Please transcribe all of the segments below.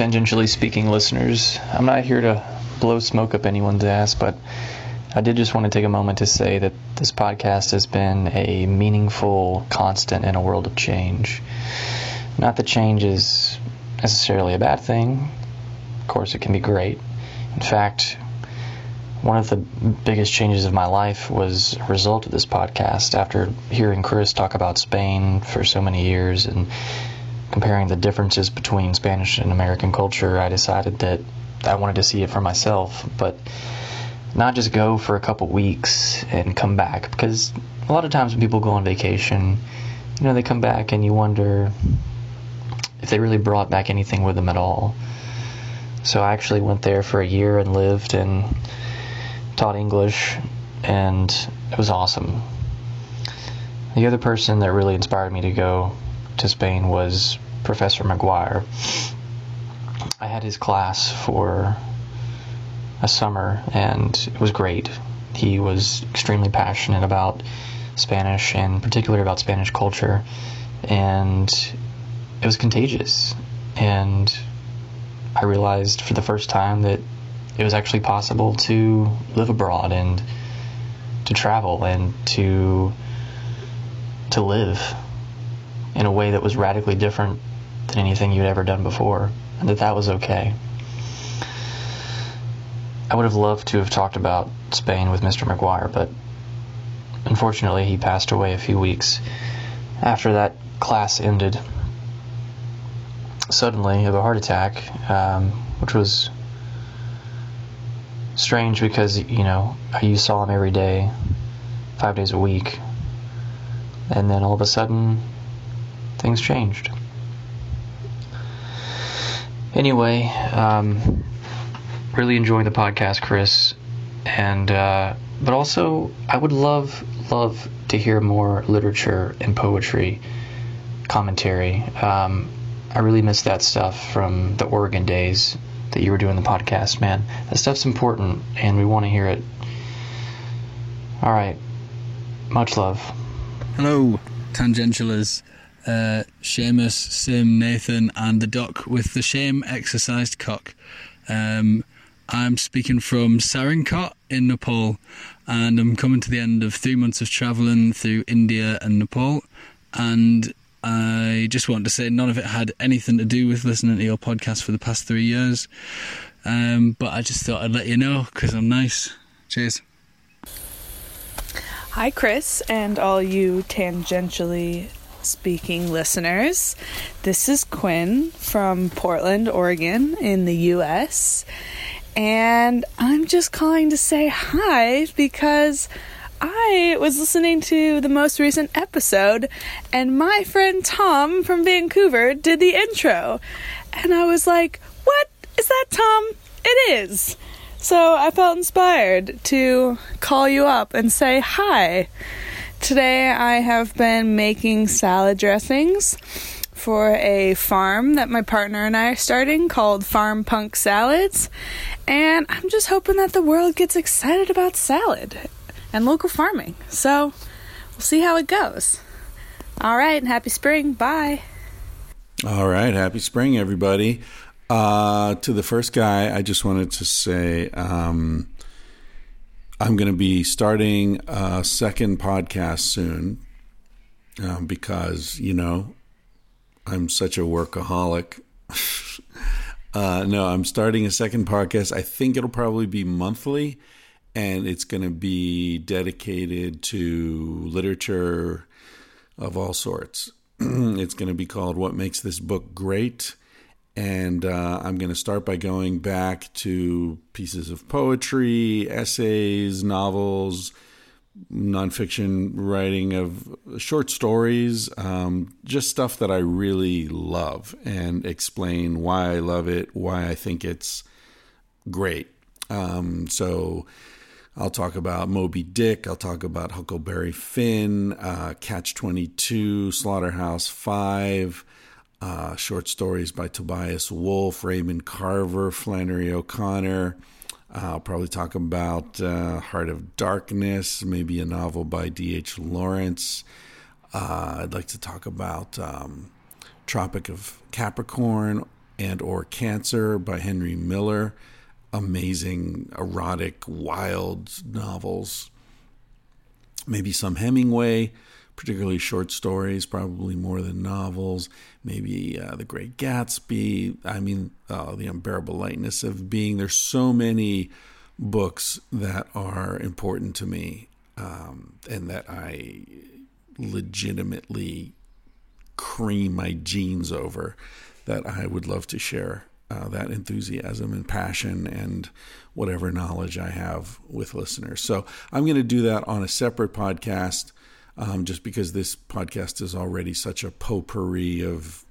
Tangentially speaking listeners. I'm not here to blow smoke up anyone's ass, but I did just want to take a moment to say that this podcast has been a meaningful constant in a world of change. Not that change is necessarily a bad thing, of course, it can be great. In fact, one of the biggest changes of my life was a result of this podcast after hearing Chris talk about Spain for so many years and comparing the differences between Spanish and American culture, I decided that I wanted to see it for myself, but not just go for a couple weeks and come back because a lot of times when people go on vacation, you know, they come back and you wonder if they really brought back anything with them at all. So I actually went there for a year and lived and taught English, and it was awesome. The other person that really inspired me to go to Spain was Professor McGuire. I had his class for a summer and it was great. He was extremely passionate about Spanish and particularly about Spanish culture and it was contagious and I realized for the first time that it was actually possible to live abroad and to travel and to to live in a way that was radically different than anything you'd ever done before, and that that was okay. I would have loved to have talked about Spain with Mr. McGuire, but unfortunately he passed away a few weeks after that class ended suddenly of a heart attack, um, which was strange because, you know, you saw him every day, five days a week, and then all of a sudden things changed. Anyway, um, really enjoying the podcast, Chris, and uh, but also I would love love to hear more literature and poetry commentary. Um, I really miss that stuff from the Oregon days that you were doing the podcast, man. That stuff's important, and we want to hear it. All right, much love. Hello, tangentialers. Uh, Seamus, Sim, Nathan, and the Doc with the shame exercised cock. Um, I'm speaking from Sarangkot in Nepal, and I'm coming to the end of three months of travelling through India and Nepal. And I just want to say none of it had anything to do with listening to your podcast for the past three years. Um, but I just thought I'd let you know because I'm nice. Cheers. Hi, Chris, and all you tangentially speaking listeners. This is Quinn from Portland, Oregon, in the US. And I'm just calling to say hi because I was listening to the most recent episode, and my friend Tom from Vancouver did the intro. And I was like, What? Is that Tom? It is. So I felt inspired to call you up and say hi. Today I have been making salad dressings for a farm that my partner and I are starting called Farm Punk Salads. And I'm just hoping that the world gets excited about salad and local farming. So we'll see how it goes. All right, happy spring. Bye. All right, happy spring, everybody. Uh, to the first guy, I just wanted to say um, I'm going to be starting a second podcast soon um, because, you know, I'm such a workaholic. uh, no, I'm starting a second podcast. I think it'll probably be monthly, and it's going to be dedicated to literature of all sorts. it's going to be called What Makes This Book Great. And uh, I'm going to start by going back to pieces of poetry, essays, novels, nonfiction writing of short stories, um, just stuff that I really love, and explain why I love it, why I think it's great. Um, so I'll talk about Moby Dick. I'll talk about Huckleberry Finn, uh, Catch 22, Slaughterhouse 5, uh, short stories by Tobias Wolff, Raymond Carver, Flannery O'Connor. Uh, I'll probably talk about uh, Heart of Darkness, maybe a novel by D.H. Lawrence. Uh, I'd like to talk about um, Tropic of Capricorn and or Cancer by Henry Miller amazing, erotic, wild novels. Maybe some Hemingway, particularly short stories, probably more than novels. Maybe uh, The Great Gatsby. I mean, uh, The Unbearable Lightness of Being. There's so many books that are important to me um, and that I legitimately cream my jeans over that I would love to share uh, that enthusiasm and passion and whatever knowledge I have with listeners. So I'm going to do that on a separate podcast, um, just because this podcast is already such a potpourri of,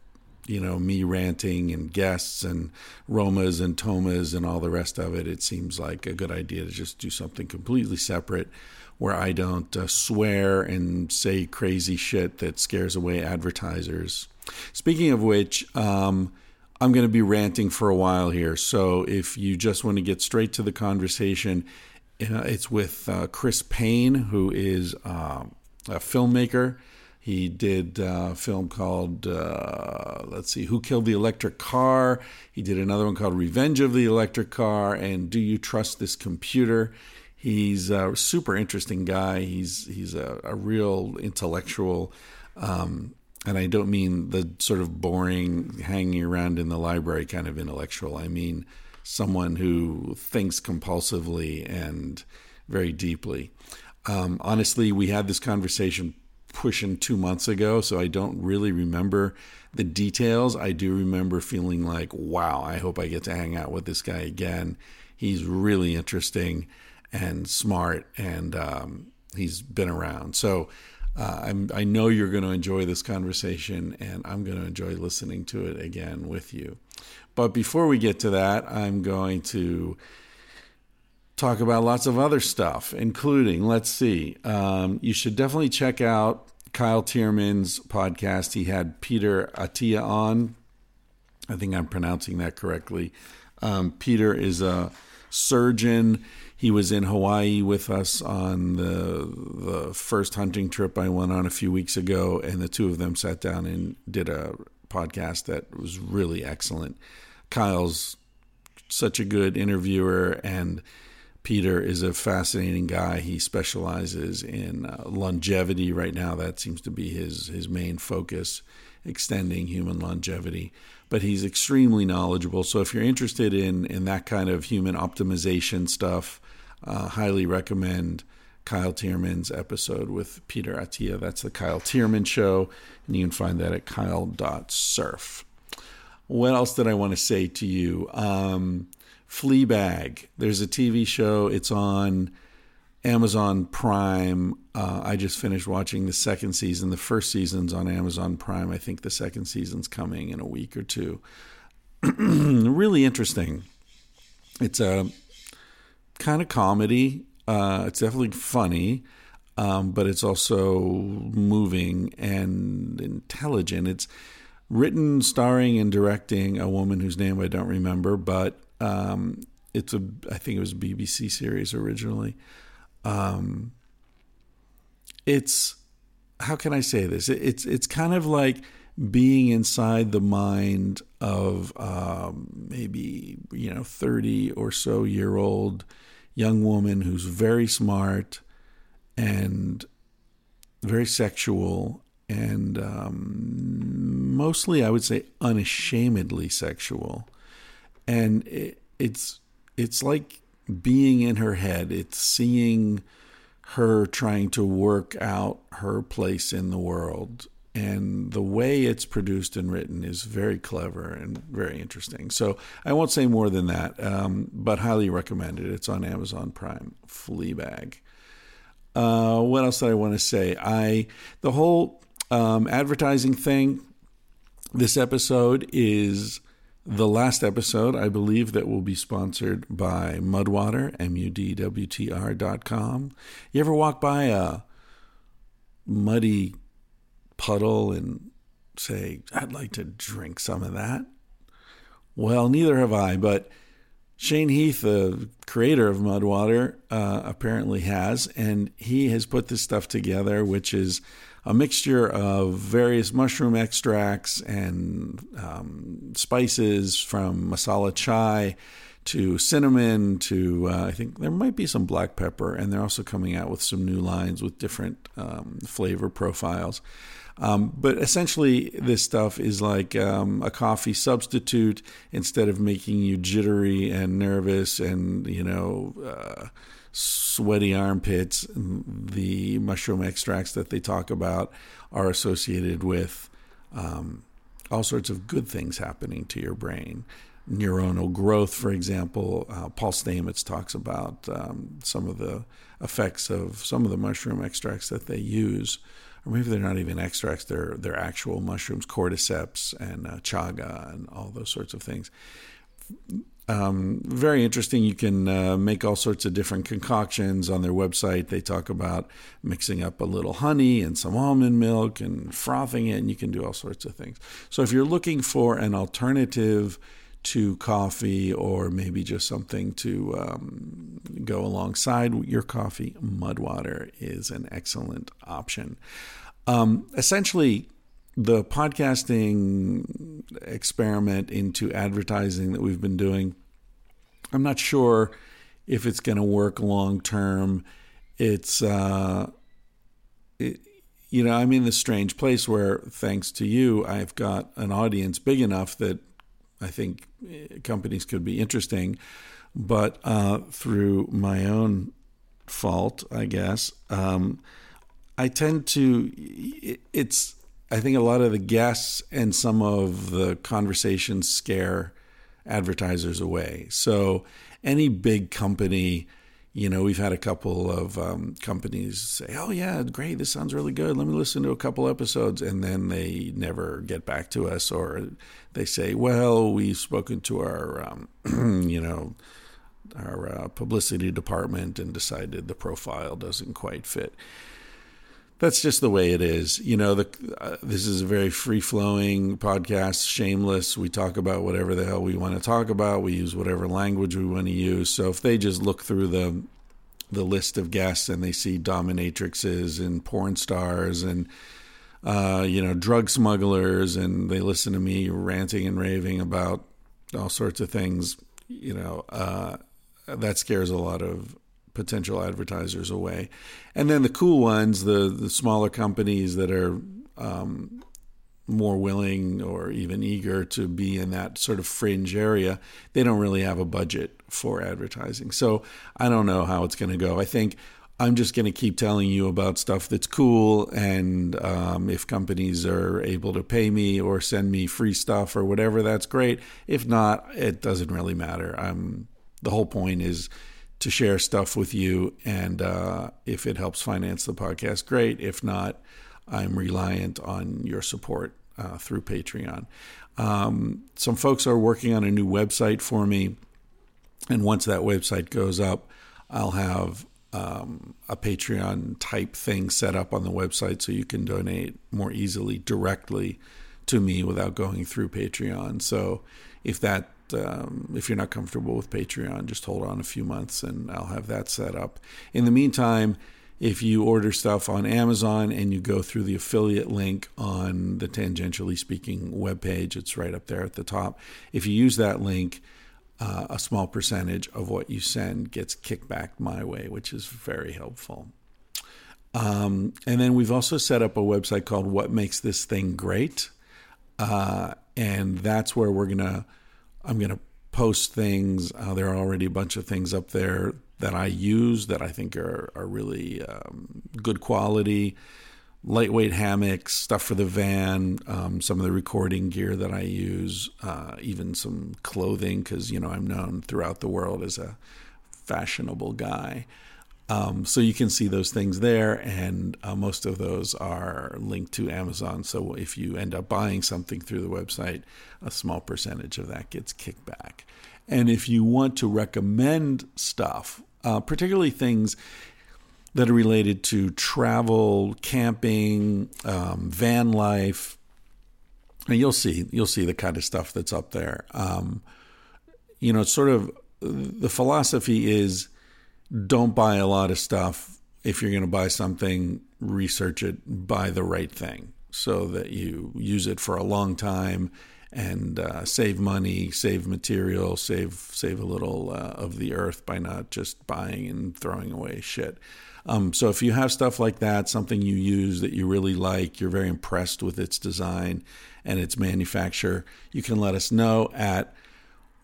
you know, me ranting and guests and Romas and Tomas and all the rest of it. It seems like a good idea to just do something completely separate where I don't uh, swear and say crazy shit that scares away advertisers. Speaking of which, um, I'm going to be ranting for a while here. So if you just want to get straight to the conversation, uh, it's with uh, Chris Paine who is uh, a filmmaker. He did a film called, uh, let's see, Who Killed the Electric Car? He did another one called Revenge of the Electric Car and Do You Trust This Computer? He's a super interesting guy. He's he's a, a real intellectual. Um, and I don't mean the sort of boring, hanging around in the library kind of intellectual. I mean someone who thinks compulsively and very deeply. Um, honestly, we had this conversation pushing two months ago, so I don't really remember the details. I do remember feeling like, wow, I hope I get to hang out with this guy again. He's really interesting and smart, and um, he's been around. So uh, i know you're going to enjoy this conversation, and I'm going to enjoy listening to it again with you. But before we get to that, I'm going to talk about lots of other stuff, including, let's see, um, you should definitely check out Kyle Thiermann's podcast. He had Peter Attia on. I think I'm pronouncing that correctly. Um, Peter is a surgeon he was in Hawaii with us on the the first hunting trip I went on a few weeks ago, and the two of them sat down and did a podcast that was really excellent. Kyle's such a good interviewer, and Peter is a fascinating guy. He specializes in uh, longevity right now. That seems to be his his main focus, extending human longevity. But he's extremely knowledgeable. So if you're interested in in that kind of human optimization stuff, uh, highly recommend Kyle Thiermann's episode with Peter Attia. That's the Kyle Thiermann Show, and you can find that at kyle.surf. What else did I want to say to you? Um, Fleabag. There's a TV show. It's on Amazon Prime. Uh, I just finished watching the second season. The first season's on Amazon Prime. I think the second season's coming in a week or two. really interesting. It's a kind of comedy. Uh, it's definitely funny, um, but it's also moving and intelligent. It's written, starring, and directing a woman whose name I don't remember, but um, it's a I think it was a BBC series originally. Um, it's how can I say this? It's it's kind of like being inside the mind of um, maybe you know thirty or so year old young woman who's very smart and very sexual and um, mostly, I would say, unashamedly sexual. And it, it's it's like being in her head. It's seeing her trying to work out her place in the world and the way it's produced and written is very clever and very interesting. So I won't say more than that, um, but highly recommend it. It's on Amazon Prime. Fleabag. Uh, what else did I want to say? I the whole um, advertising thing. This episode is the last episode, I believe, that will be sponsored by Mudwater, M U D W T R dot com. You ever walk by a muddy puddle and say, I'd like to drink some of that? Well, neither have I, but Shane Heath, the creator of Mudwater, uh, apparently has, and he has put this stuff together, which is a mixture of various mushroom extracts and um, spices from masala chai to cinnamon to uh, I think there might be some black pepper, and they're also coming out with some new lines with different um, flavor profiles. Um, but essentially, this stuff is like um, a coffee substitute. Instead of making you jittery and nervous and you know uh, sweaty armpits, the mushroom extracts that they talk about are associated with um, all sorts of good things happening to your brain. Neuronal growth, for example, uh, Paul Stamets talks about um, some of the effects of some of the mushroom extracts that they use or maybe they're not even extracts; they're they're actual mushrooms, cordyceps and uh, chaga, and all those sorts of things. Um, very interesting. You can uh, make all sorts of different concoctions on their website. They talk about mixing up a little honey and some almond milk and frothing it, and you can do all sorts of things. So, if you're looking for an alternative to coffee or maybe just something to um, go alongside your coffee, Mudwater is an excellent option. Um, essentially, the podcasting experiment into advertising that we've been doing, I'm not sure if it's going to work long term. It's, uh, it, you know, I'm in this strange place where, thanks to you, I've got an audience big enough that I think eh, companies could be interesting, but uh, through my own fault, I guess, um, I tend to. It's. I think a lot of the guests and some of the conversations scare advertisers away. So any big company you know, we've had a couple of um, companies say, "Oh yeah, great, this sounds really good. Let me listen to a couple episodes," and then they never get back to us, or they say, "Well, we've spoken to our, um, you know, our uh, publicity department and decided the profile doesn't quite fit." That's just the way it is. You know, the, uh, this is a very free flowing podcast, shameless. We talk about whatever the hell we want to talk about. We use whatever language we want to use. So if they just look through the the list of guests and they see dominatrixes and porn stars and uh, you know drug smugglers and they listen to me ranting and raving about all sorts of things, you know, uh, that scares a lot of potential advertisers away. And then the cool ones, the the smaller companies that are um, more willing or even eager to be in that sort of fringe area, they don't really have a budget for advertising. So I don't know how it's going to go. I think I'm just going to keep telling you about stuff that's cool. And um, if companies are able to pay me or send me free stuff or whatever, that's great. If not, it doesn't really matter. I'm the whole point is to share stuff with you. And uh, if it helps finance the podcast, great. If not, I'm reliant on your support uh, through Patreon. Um, some folks are working on a new website for me. And once that website goes up, I'll have um, a Patreon type thing set up on the website so you can donate more easily directly to me without going through Patreon. So if that um, if you're not comfortable with Patreon, just hold on a few months and I'll have that set up. In the meantime, if you order stuff on Amazon and you go through the affiliate link on the Tangentially Speaking webpage, it's right up there at the top. If you use that link, uh, a small percentage of what you send gets kicked back my way, which is very helpful. Um, and then we've also set up a website called What Makes This Thing Great. Uh, and that's where we're going to I'm going to post things. Uh, there are already a bunch of things up there that I use that I think are, are really um, good quality. Lightweight hammocks, stuff for the van, um, some of the recording gear that I use, uh, even some clothing, because, you know, I'm known throughout the world as a fashionable guy. Um, so you can see those things there, and uh, most of those are linked to Amazon. So if you end up buying something through the website, a small percentage of that gets kicked back. And if you want to recommend stuff, uh, particularly things that are related to travel, camping, um, van life, you'll see you'll see the kind of stuff that's up there. Um, you know, it's sort of the philosophy is don't buy a lot of stuff. If you're going to buy something, research it, buy the right thing so that you use it for a long time and uh, save money, save material, save save a little uh, of the earth by not just buying and throwing away shit. Um, so if you have stuff like that, something you use that you really like, you're very impressed with its design and its manufacture, you can let us know at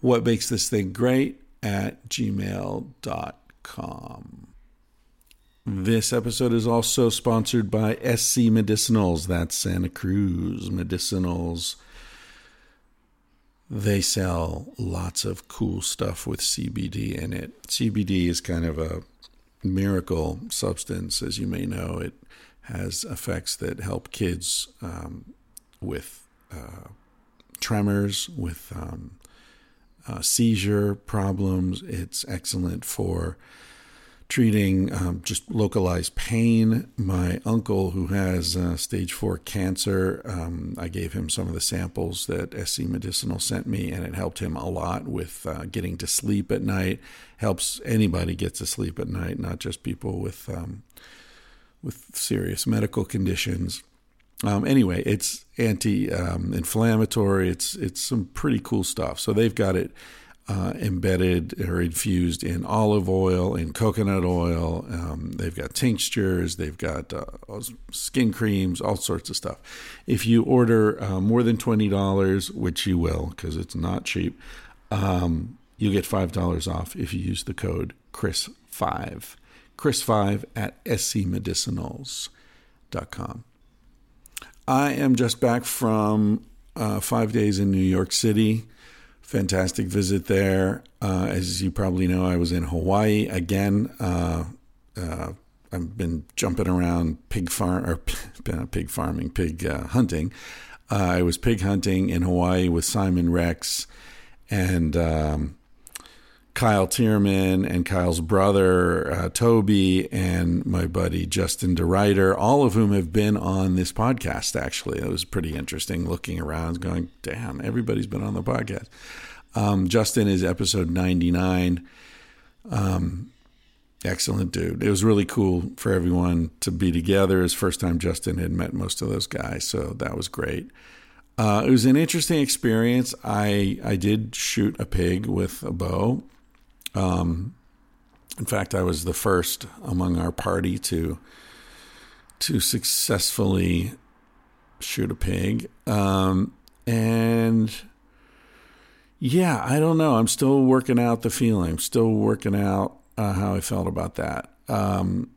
what makes this thing great at gmail.com. This episode is also sponsored by SC Medicinals. That's Santa Cruz Medicinals. They sell lots of cool stuff with CBD in it. CBD is kind of a miracle substance, as you may know. It has effects that help kids um, with uh, tremors, with um, uh, seizure problems. It's excellent for treating um, just localized pain. My uncle, who has uh, stage four cancer, um, I gave him some of the samples that SC Medicinal sent me, and it helped him a lot with uh, getting to sleep at night. Helps anybody get to sleep at night, not just people with um, with serious medical conditions. Um, anyway, it's anti-inflammatory. It's it's some pretty cool stuff. So they've got it uh, embedded or infused in olive oil, in coconut oil. Um, they've got tinctures, they've got uh, skin creams, all sorts of stuff. If you order uh, more than $20, which you will because it's not cheap, um, you get $5 off if you use the code CHRIS5. CHRIS5 at scmedicinals.com. I am just back from uh, five days in New York City fantastic visit there. Uh, as you probably know, I was in Hawaii again. Uh, uh, I've been jumping around pig farm or pig farming, pig uh, hunting. Uh, I was pig hunting in Hawaii with Simon Rex and um, Kyle Thiermann and Kyle's brother uh, Toby and my buddy Justin DeRuyter, all of whom have been on this podcast. Actually, it was pretty interesting looking around, going, "Damn, everybody's been on the podcast." Um, Justin is episode ninety nine. Um, excellent dude. It was really cool for everyone to be together. His first time Justin had met most of those guys, so that was great. Uh, it was an interesting experience. I I did shoot a pig with a bow. Um, in fact, I was the first among our party to to successfully shoot a pig. Um, and yeah, I don't know. I'm still working out the feeling. I'm still working out uh, how I felt about that. Um,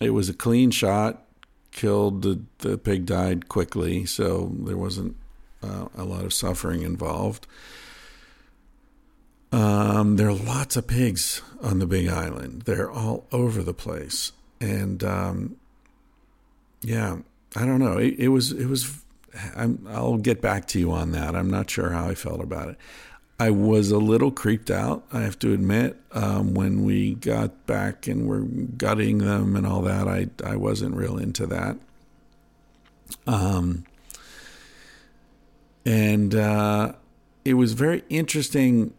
it was a clean shot. Killed the the pig died quickly, so there wasn't uh, a lot of suffering involved. Um, there are lots of pigs on the Big Island. They're all over the place, and um, yeah, I don't know. It, it was it was. i will get back to you on that. I'm not sure how I felt about it. I was a little creeped out, I have to admit, um, when we got back and were gutting them and all that. I I wasn't real into that. Um, and uh, it was very interesting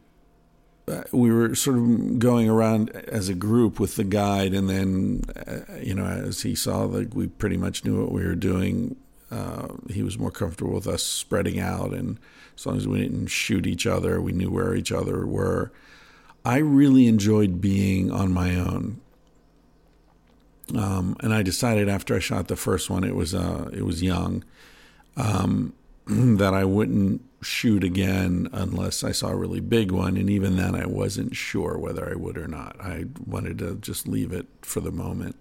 we were sort of going around as a group with the guide, and then, uh, you know, as he saw that we pretty much knew what we were doing, uh, he was more comfortable with us spreading out, and as long as we didn't shoot each other, we knew where each other were. I really enjoyed being on my own, um, and I decided after I shot the first one, it was uh, it was young, um, that I wouldn't shoot again unless I saw a really big one. And even then, I wasn't sure whether I would or not. I wanted to just leave it for the moment.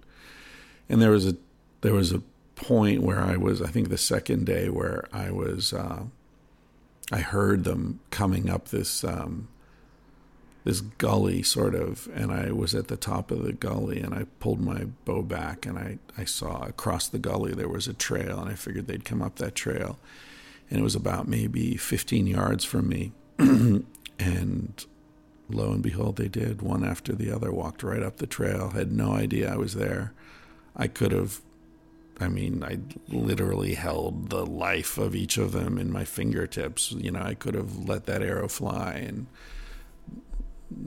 And there was a there was a point where I was, I think, the second day where I was, uh, I heard them coming up this um, this gully sort of and I was at the top of the gully and I pulled my bow back and I, I saw across the gully there was a trail and I figured they'd come up that trail and it was about maybe 15 yards from me and lo and behold they did one after the other walked right up the trail had no idea I was there I could have I mean, I literally held the life of each of them in my fingertips. You know, I could have let that arrow fly and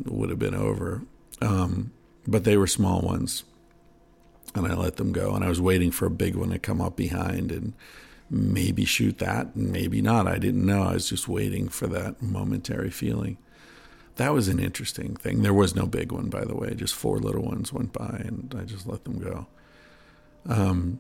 would have been over. Um, but they were small ones, and I let them go. And I was waiting for a big one to come up behind and maybe shoot that, maybe not. I didn't know. I was just waiting for that momentary feeling. That was an interesting thing. There was no big one, by the way. Just four little ones went by, and I just let them go. Um,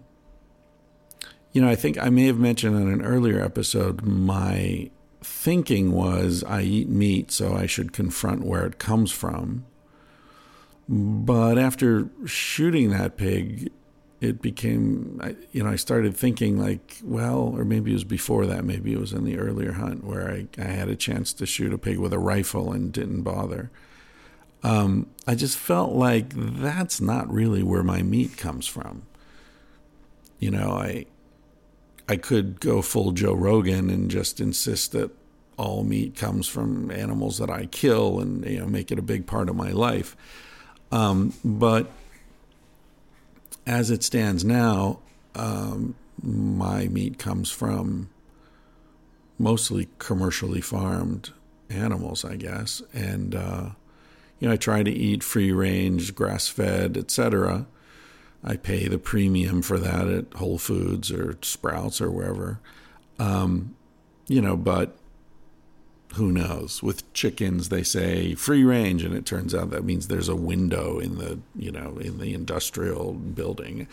you know, I think I may have mentioned in an earlier episode my thinking was I eat meat, so I should confront where it comes from. But after shooting that pig, it became, you know, I started thinking like, well, or maybe it was before that, maybe it was in the earlier hunt where I, I had a chance to shoot a pig with a rifle and didn't bother. Um, I just felt like that's not really where my meat comes from. You know, I I could go full Joe Rogan and just insist that all meat comes from animals that I kill and you know make it a big part of my life. Um, but as it stands now, um, my meat comes from mostly commercially farmed animals, I guess, and uh, you know I try to eat free range, grass fed, etc. I pay the premium for that at Whole Foods or Sprouts or wherever. Um, you know, but who knows? With chickens, they say free range, and it turns out that means there's a window in the you know in the industrial building.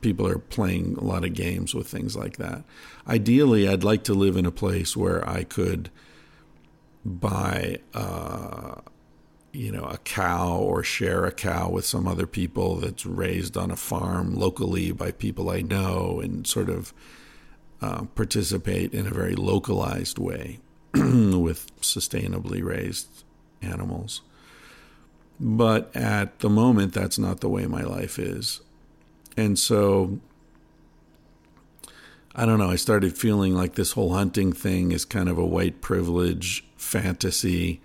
People are playing a lot of games with things like that. Ideally, I'd like to live in a place where I could buy. Uh, you know, a cow or share a cow with some other people that's raised on a farm locally by people I know and sort of uh, participate in a very localized way with sustainably raised animals. But at the moment, that's not the way my life is. And so, I don't know, I started feeling like this whole hunting thing is kind of a white privilege fantasy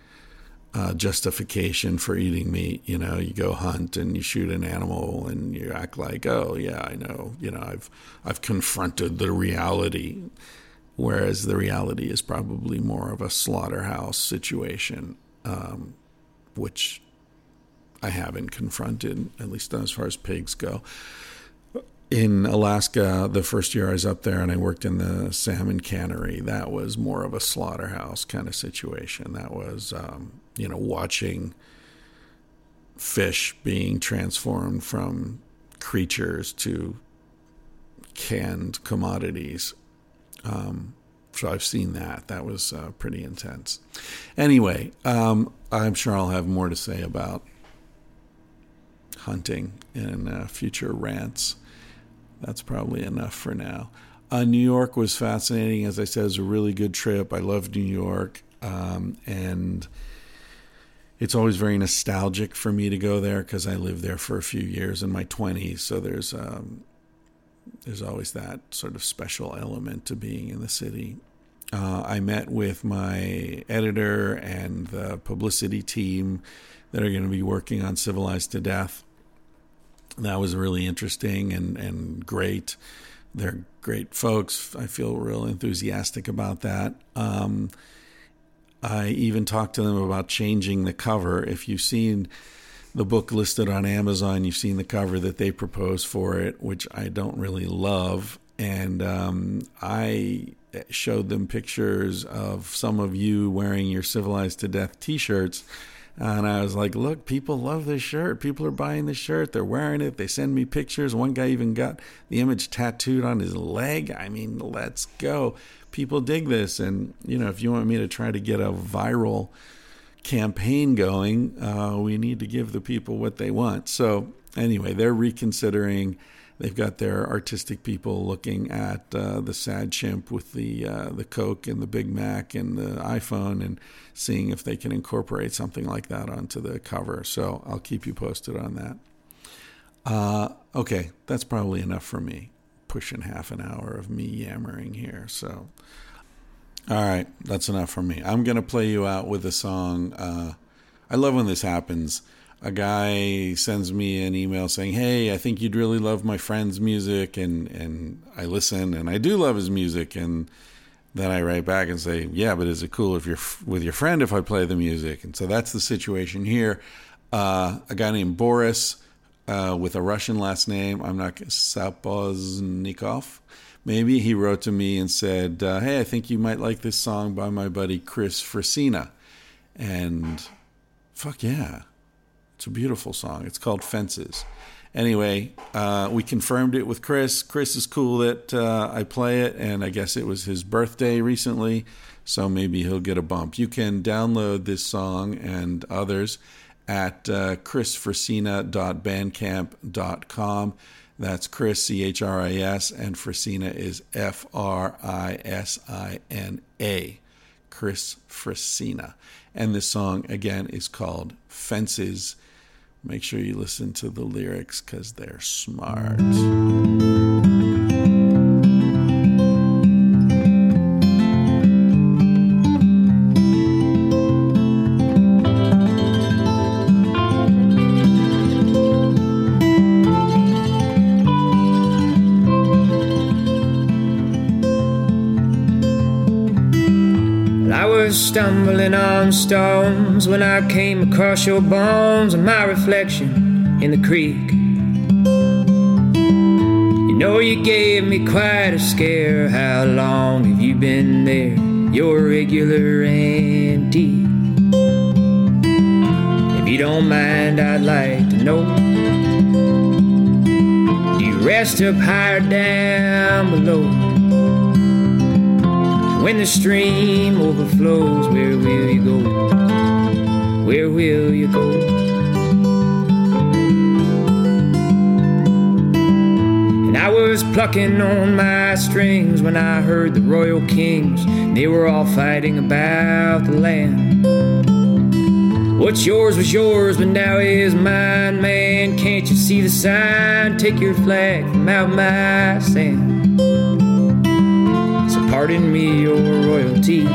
uh, justification for eating meat. You know, you go hunt and you shoot an animal and you act like, oh yeah, I know. You know, I've I've confronted the reality, whereas the reality is probably more of a slaughterhouse situation, um, which I haven't confronted, at least as far as pigs go. In Alaska, the first year I was up there and I worked in the salmon cannery, that was more of a slaughterhouse kind of situation. That was um, you know, watching fish being transformed from creatures to canned commodities. Um, so I've seen that. That was uh, pretty intense. Anyway, um, I'm sure I'll have more to say about hunting in uh, future rants. That's probably enough for now. Uh, New York was fascinating. As I said, it was a really good trip. I love New York. Um, and it's always very nostalgic for me to go there because I lived there for a few years in my 20s. So there's um, there's always that sort of special element to being in the city. Uh, I met with my editor and the publicity team that are going to be working on Civilized to Death. That was really interesting and, and great. They're great folks. I feel real enthusiastic about that. Um, I even talked to them about changing the cover. If you've seen the book listed on Amazon, you've seen the cover that they proposed for it, which I don't really love. And um, I showed them pictures of some of you wearing your Civilized to Death t shirts. And I was like, look, people love this shirt. People are buying this shirt. They're wearing it. They send me pictures. One guy even got the image tattooed on his leg. I mean, let's go people dig this. And, you know, if you want me to try to get a viral campaign going, uh, we need to give the people what they want. So, anyway, they're reconsidering. they've got their artistic people looking at uh, the sad chimp with the uh, the Coke and the Big Mac and the iPhone and seeing if they can incorporate something like that onto the cover. So I'll keep you posted on that. Uh, okay, that's probably enough for me. Pushing half an hour of me yammering here. So, all right, that's enough for me. I'm going to play you out with a song. Uh, I love when this happens. A guy sends me an email saying, "Hey, I think you'd really love my friend's music," and and I listen, and I do love his music, and then I write back and say, "Yeah, but is it cool if you're f- with your friend if I play the music?" And so that's the situation here. Uh, a guy named Boris uh, with a Russian last name. I'm not Sapoznikov. Maybe he wrote to me and said, uh, "Hey, I think you might like this song by my buddy Chris Frisina," and fuck yeah, it's a beautiful song. It's called Fences. Anyway, uh, we confirmed it with Chris. Chris is cool that uh, I play it, and I guess it was his birthday recently, so maybe he'll get a bump. You can download this song and others at uh. That's Chris, C H R I S, and Frisina is F R I S I N A. Chris Frisina. And this song, again, is called Fences. Make sure you listen to the lyrics because they're smart. Stumbling on stones when I came across your bones and my reflection in the creek. You know, you gave me quite a scare. How long have you been there? You're regular deep. If you don't mind, I'd like to know. Do you rest up higher down below? When the stream overflows, where will you go? Where will you go? And I was plucking on my strings when I heard the royal kings. They were all fighting about the land. What's yours was yours, but now is mine, man. Can't you see the sign? Take your flag from out my sand pardon me your royalty.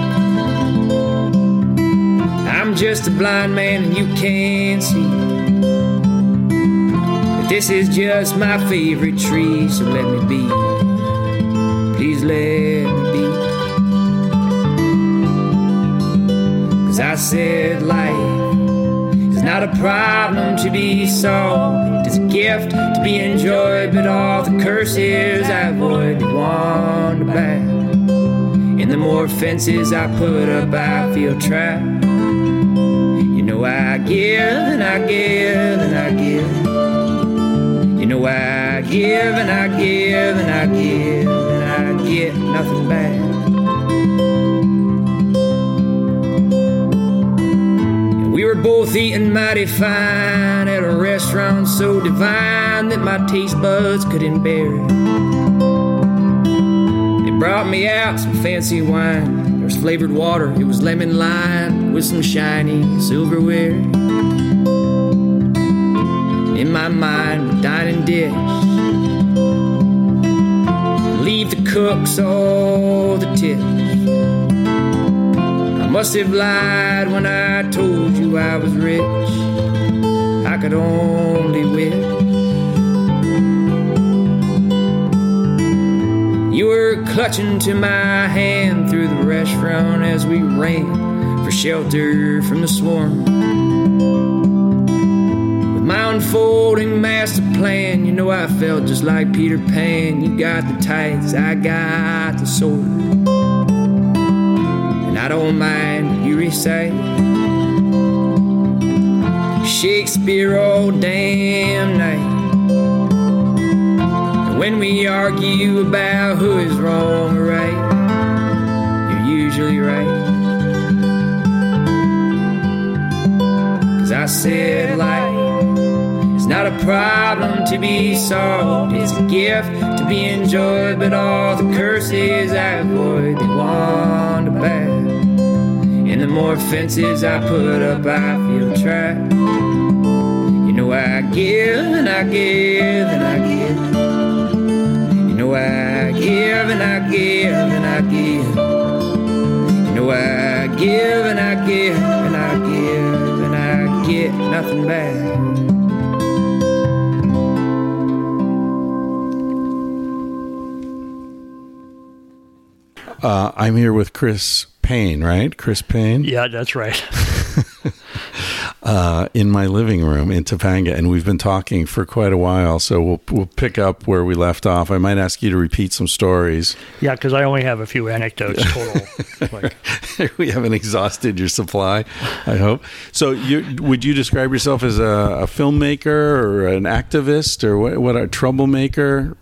I'm just a blind man and you can't see. But this is just my favorite tree, so let me be. Please let me be. Cause I said life is not a problem to be solved. It's a gift to be enjoyed, but all the curses I avoid, want back. And the more fences I put up, I feel trapped. You know, I give and I give and I give. You know, I give and I give and I give and I get nothing back. We were both eating mighty fine at a restaurant so divine that my taste buds couldn't bear it brought me out some fancy wine. There was flavored water, it was lemon lime with some shiny silverware. In my mind, a dining dish. Leave the cooks all the tips. I must have lied when I told you I was rich. I could only wish. You were clutching to my hand through the restaurant as we ran for shelter from the swarm. With my unfolding master plan, you know I felt just like Peter Pan. You got the tights, I got the sword. And I don't mind you recite Shakespeare all damn night when we argue about who is wrong or right, you're usually right. Cause I said life is not a problem to be solved. It's a gift to be enjoyed, but all the curses I avoid, they to bear. And the more fences I put up, I feel trapped. You know, I give and I give and I give. You know, I give and I give and I give. You know, I give and I give and I give and I get nothing back. Uh, I'm here with Chris Paine, right? Chris Paine. Yeah, that's right. uh, in my living room in Topanga, and we've been talking for quite a while. So we'll we'll pick up where we left off. I might ask you to repeat some stories. Yeah, because I only have a few anecdotes total. like, we haven't exhausted your supply, I hope. So, you, would you describe yourself as a, a filmmaker or an activist or what? What a troublemaker,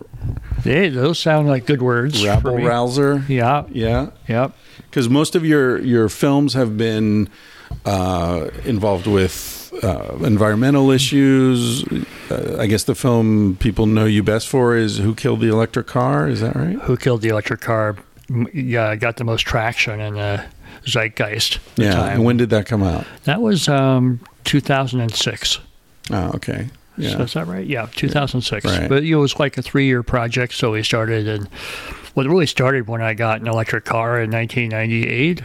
they, those sound like good words. rabble rouser? Yeah, Yeah, yep. because most of your your films have been uh, involved with uh, environmental issues. Uh, I guess the film people know you best for is "Who Killed the Electric Car." Is that right? Who killed the electric car? Yeah, got the most traction in the zeitgeist. Yeah. time. And when did that come out? that was um, 2006. Oh, okay. Yeah. So is that right? Yeah, 2006. Right. But it was like a three-year project. So we started, and well, it really started when I got an electric car in 1998.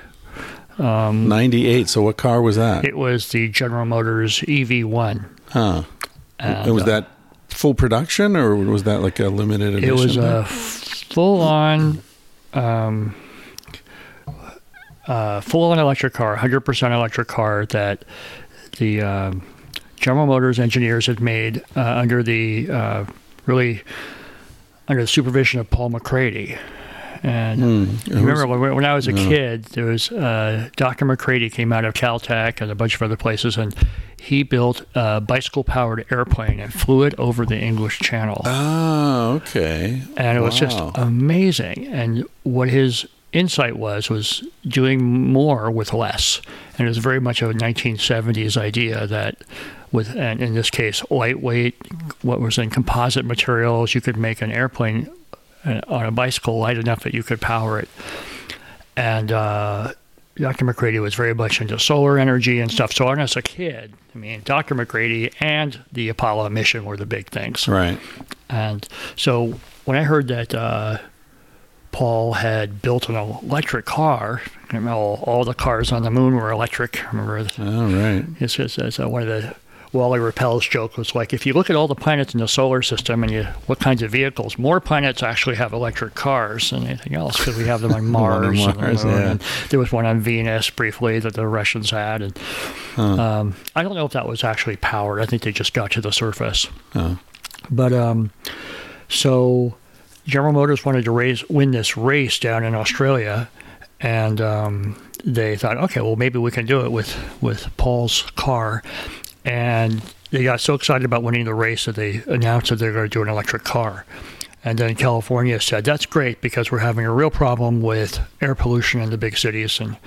Um, Ninety-eight. So what car was that? it was the General Motors EV1. Huh. And, And was uh, that full production or was that like a limited edition? It was a full-on, um, uh, full-on electric car, 100% electric car that the um General Motors engineers had made uh, under the uh, really under the supervision of Paul MacCready. And you remember when, when I was a Yeah. kid, there was uh, Dr. MacCready came out of Caltech and a bunch of other places, and he built a bicycle-powered airplane and flew it over the English Channel Oh, okay. and it was just amazing. And what his insight was was doing more with less, and it was very much a 1970s idea that, with and in this case, lightweight, what was in composite materials, you could make an airplane on a bicycle light enough that you could power it. And uh, Dr. MacCready was very much into solar energy and stuff. So, when I was a kid, I mean, Dr. MacCready and the Apollo mission were the big things. Right. And so when I heard that uh, Paul had built an electric car, all, all the cars on the moon were electric. Remember, All right. it's it's, uh, one of the Wally Rippel's joke was like, if you look at all the planets in the solar system and you what kinds of vehicles, more planets actually have electric cars than anything else because we have them on Mars. on and Mars, moon, yeah. and there was one on Venus briefly that the Russians had, and um, I don't know if that was actually powered. I think they just got to the surface. Oh. But um, so General Motors wanted to raise win this race down in Australia, and um, they thought, okay, well maybe we can do it with with Paul's car, and they got so excited about winning the race that they announced that they're going to do an electric car. And then California said, that's great because we're having a real problem with air pollution in the big cities and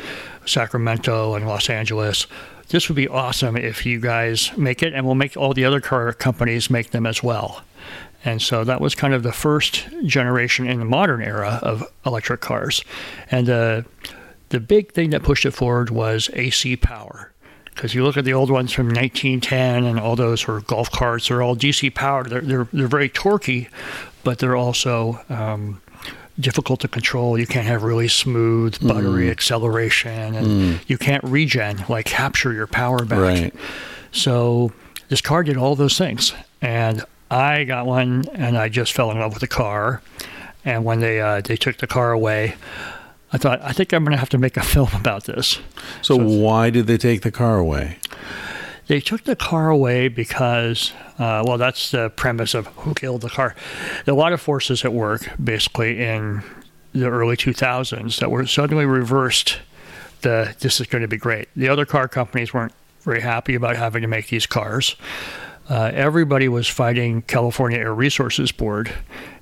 Sacramento and Los Angeles. This would be awesome if you guys make it, and we'll make all the other car companies make them as well. And so that was kind of the first generation in the modern era of electric cars. And the the big thing that pushed it forward was AC power. Because you look at the old ones from 1910 and all those were golf carts, they're all DC powered. They're, they're, they're very torquey, but they're also um, difficult to control. You can't have really smooth, buttery acceleration, and you can't regen, like capture your power back. Right. So this car did all those things, and I got one, and I just fell in love with the car. And when they uh, they took the car away, I thought I think I'm going to have to make a film about this. So, why did they take the car away? They took the car away because, uh, well, that's the premise of who killed the car. There are a lot of forces at work, basically, in the early 2000s that were suddenly reversed the this is going to be great. The other car companies weren't very happy about having to make these cars. Uh, everybody was fighting California Air Resources Board,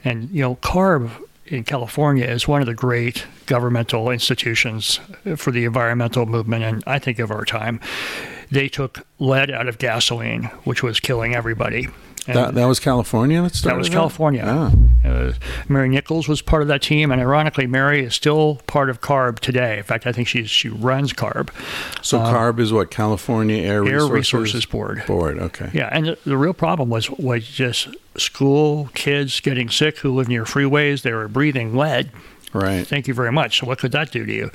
and you know, CARB in California is one of the great governmental institutions for the environmental movement, and I think of our time. they took lead out of gasoline, which was killing everybody. And That, that was California that started that was California. Ah. Uh, Mary Nichols was part of that team, and ironically, Mary is still part of CARB today. In fact, I think she's she runs CARB. So CARB is what California Air, Air Resources, Resources Board. Board. Okay. Yeah, and the, the real problem was was just school kids getting sick who live near freeways. They were breathing lead. Right. Thank you very much. So what could that do to you?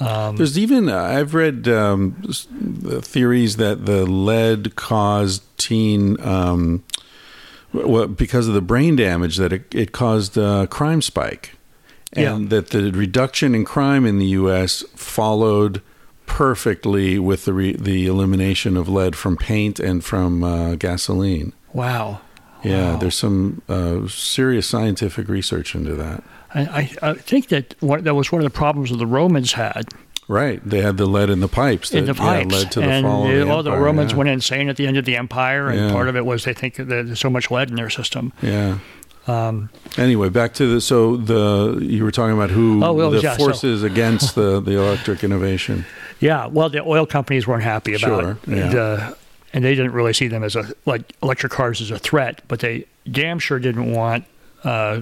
There's even uh, I've read um, the theories that the lead caused teen um, well, because of the brain damage that it, it caused a crime spike, and Yeah. that the reduction in crime in the U.S. followed perfectly with the re, the elimination of lead from paint and from uh, gasoline. Wow. Yeah, Wow. there's some uh, serious scientific research into that. I, I, I think that what, that was one of the problems that the Romans had Right, they had the lead in the pipes that in the pipes, yeah, led to the and fall of uh, the all the Romans yeah. went insane at the end of the empire, and Yeah. part of it was they think that there's so much lead in their system. Yeah. Um, Anyway, back to the so the you were talking about who Oh, well, the yeah, so- forces against the the electric innovation. Yeah, well, the oil companies weren't happy about Sure, it, yeah. and, uh, and they didn't really see them as a like electric cars as a threat, but they damn sure didn't want uh,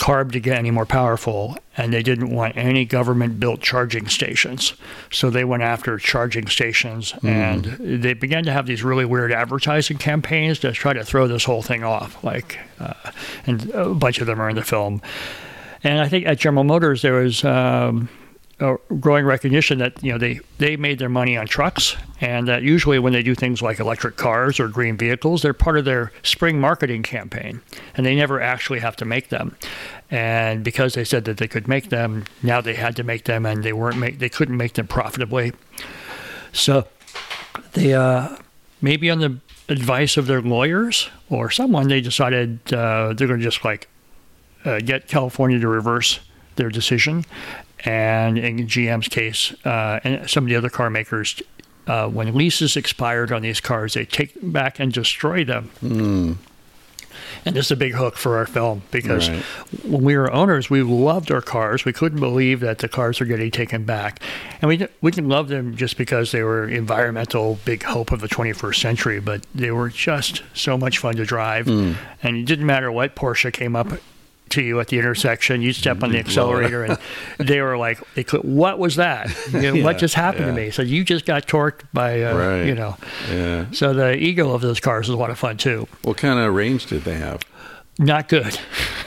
CARB to get any more powerful, and they didn't want any government-built charging stations. So they went after charging stations, Hmm. and they began to have these really weird advertising campaigns to try to throw this whole thing off. Like, uh, and a bunch of them are in the film. And I think at General Motors there was um, growing recognition that you know they they made their money on trucks, and that usually when they do things like electric cars or green vehicles, they're part of their spring marketing campaign, and they never actually have to make them. And because they said that they could make them, now they had to make them, and they weren't make they couldn't make them profitably. So they uh, maybe on the advice of their lawyers or someone, they decided uh, they're going to just like uh, get California to reverse their decision. And in GM's case, uh, and some of the other car makers, uh, when leases expired on these cars, they take them back and destroy them. And this is a big hook for our film because Right. when we were owners, we loved our cars. We couldn't believe that the cars were getting taken back, and we we didn't love them just because they were environmental big hope of the 21st century. But they were just so much fun to drive, and it didn't matter what Porsche came up to you at the intersection. You step on the accelerator, and they were like, "What was that? You know, Yeah, what just happened yeah. to me?" So you just got torqued by, uh, Right. you know. Yeah. So the ego of those cars was a lot of fun too. What kind of range did they have? Not good.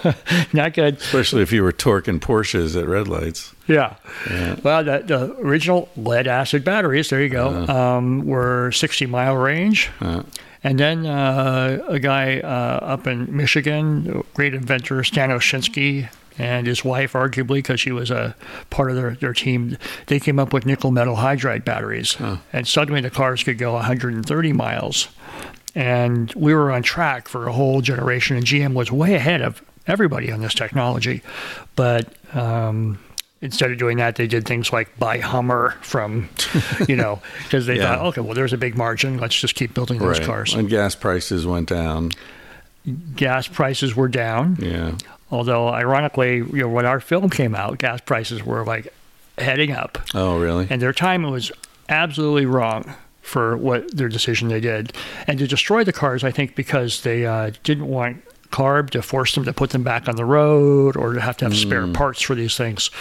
Not good. Especially if you were torquing Porsches at red lights. Yeah. Yeah. Well, the, the original lead acid batteries, there you go, um, were 60 mile range. Uh, And then uh, a guy uh, up in Michigan, great inventor, Stan Ovshinsky, and his wife, arguably, because she was a part of their, their team, they came up with nickel metal hydride batteries. And suddenly the cars could go 130 miles. And we were on track for a whole generation, and GM was way ahead of everybody on this technology. But um, instead of doing that, they did things like buy Hummer from, you know, because they Yeah. thought, okay, well, there's a big margin. Let's just keep building those right. cars. And gas prices went down. Gas prices were down, Yeah. although ironically, you know, when our film came out, gas prices were like heading up, Oh, really? and their timing was absolutely wrong for what their decision they did, and to destroy the cars, I think because they uh, didn't want CARB to force them to put them back on the road or to have to have spare parts for these things.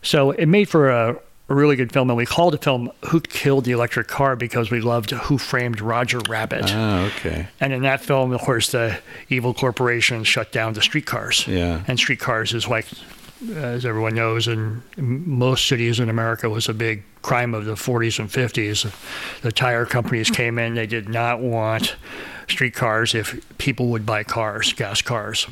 So it made for a, a really good film, and we called the film "Who Killed the Electric Car" because we loved Who Framed Roger Rabbit. Ah, okay. And in that film, of course, the evil corporation shut down the streetcars. Yeah. And streetcars is like, as everyone knows, in most cities in America was a big crime of the 40s and 50s. The tire companies came in; they did not want streetcars if people would buy cars, gas cars.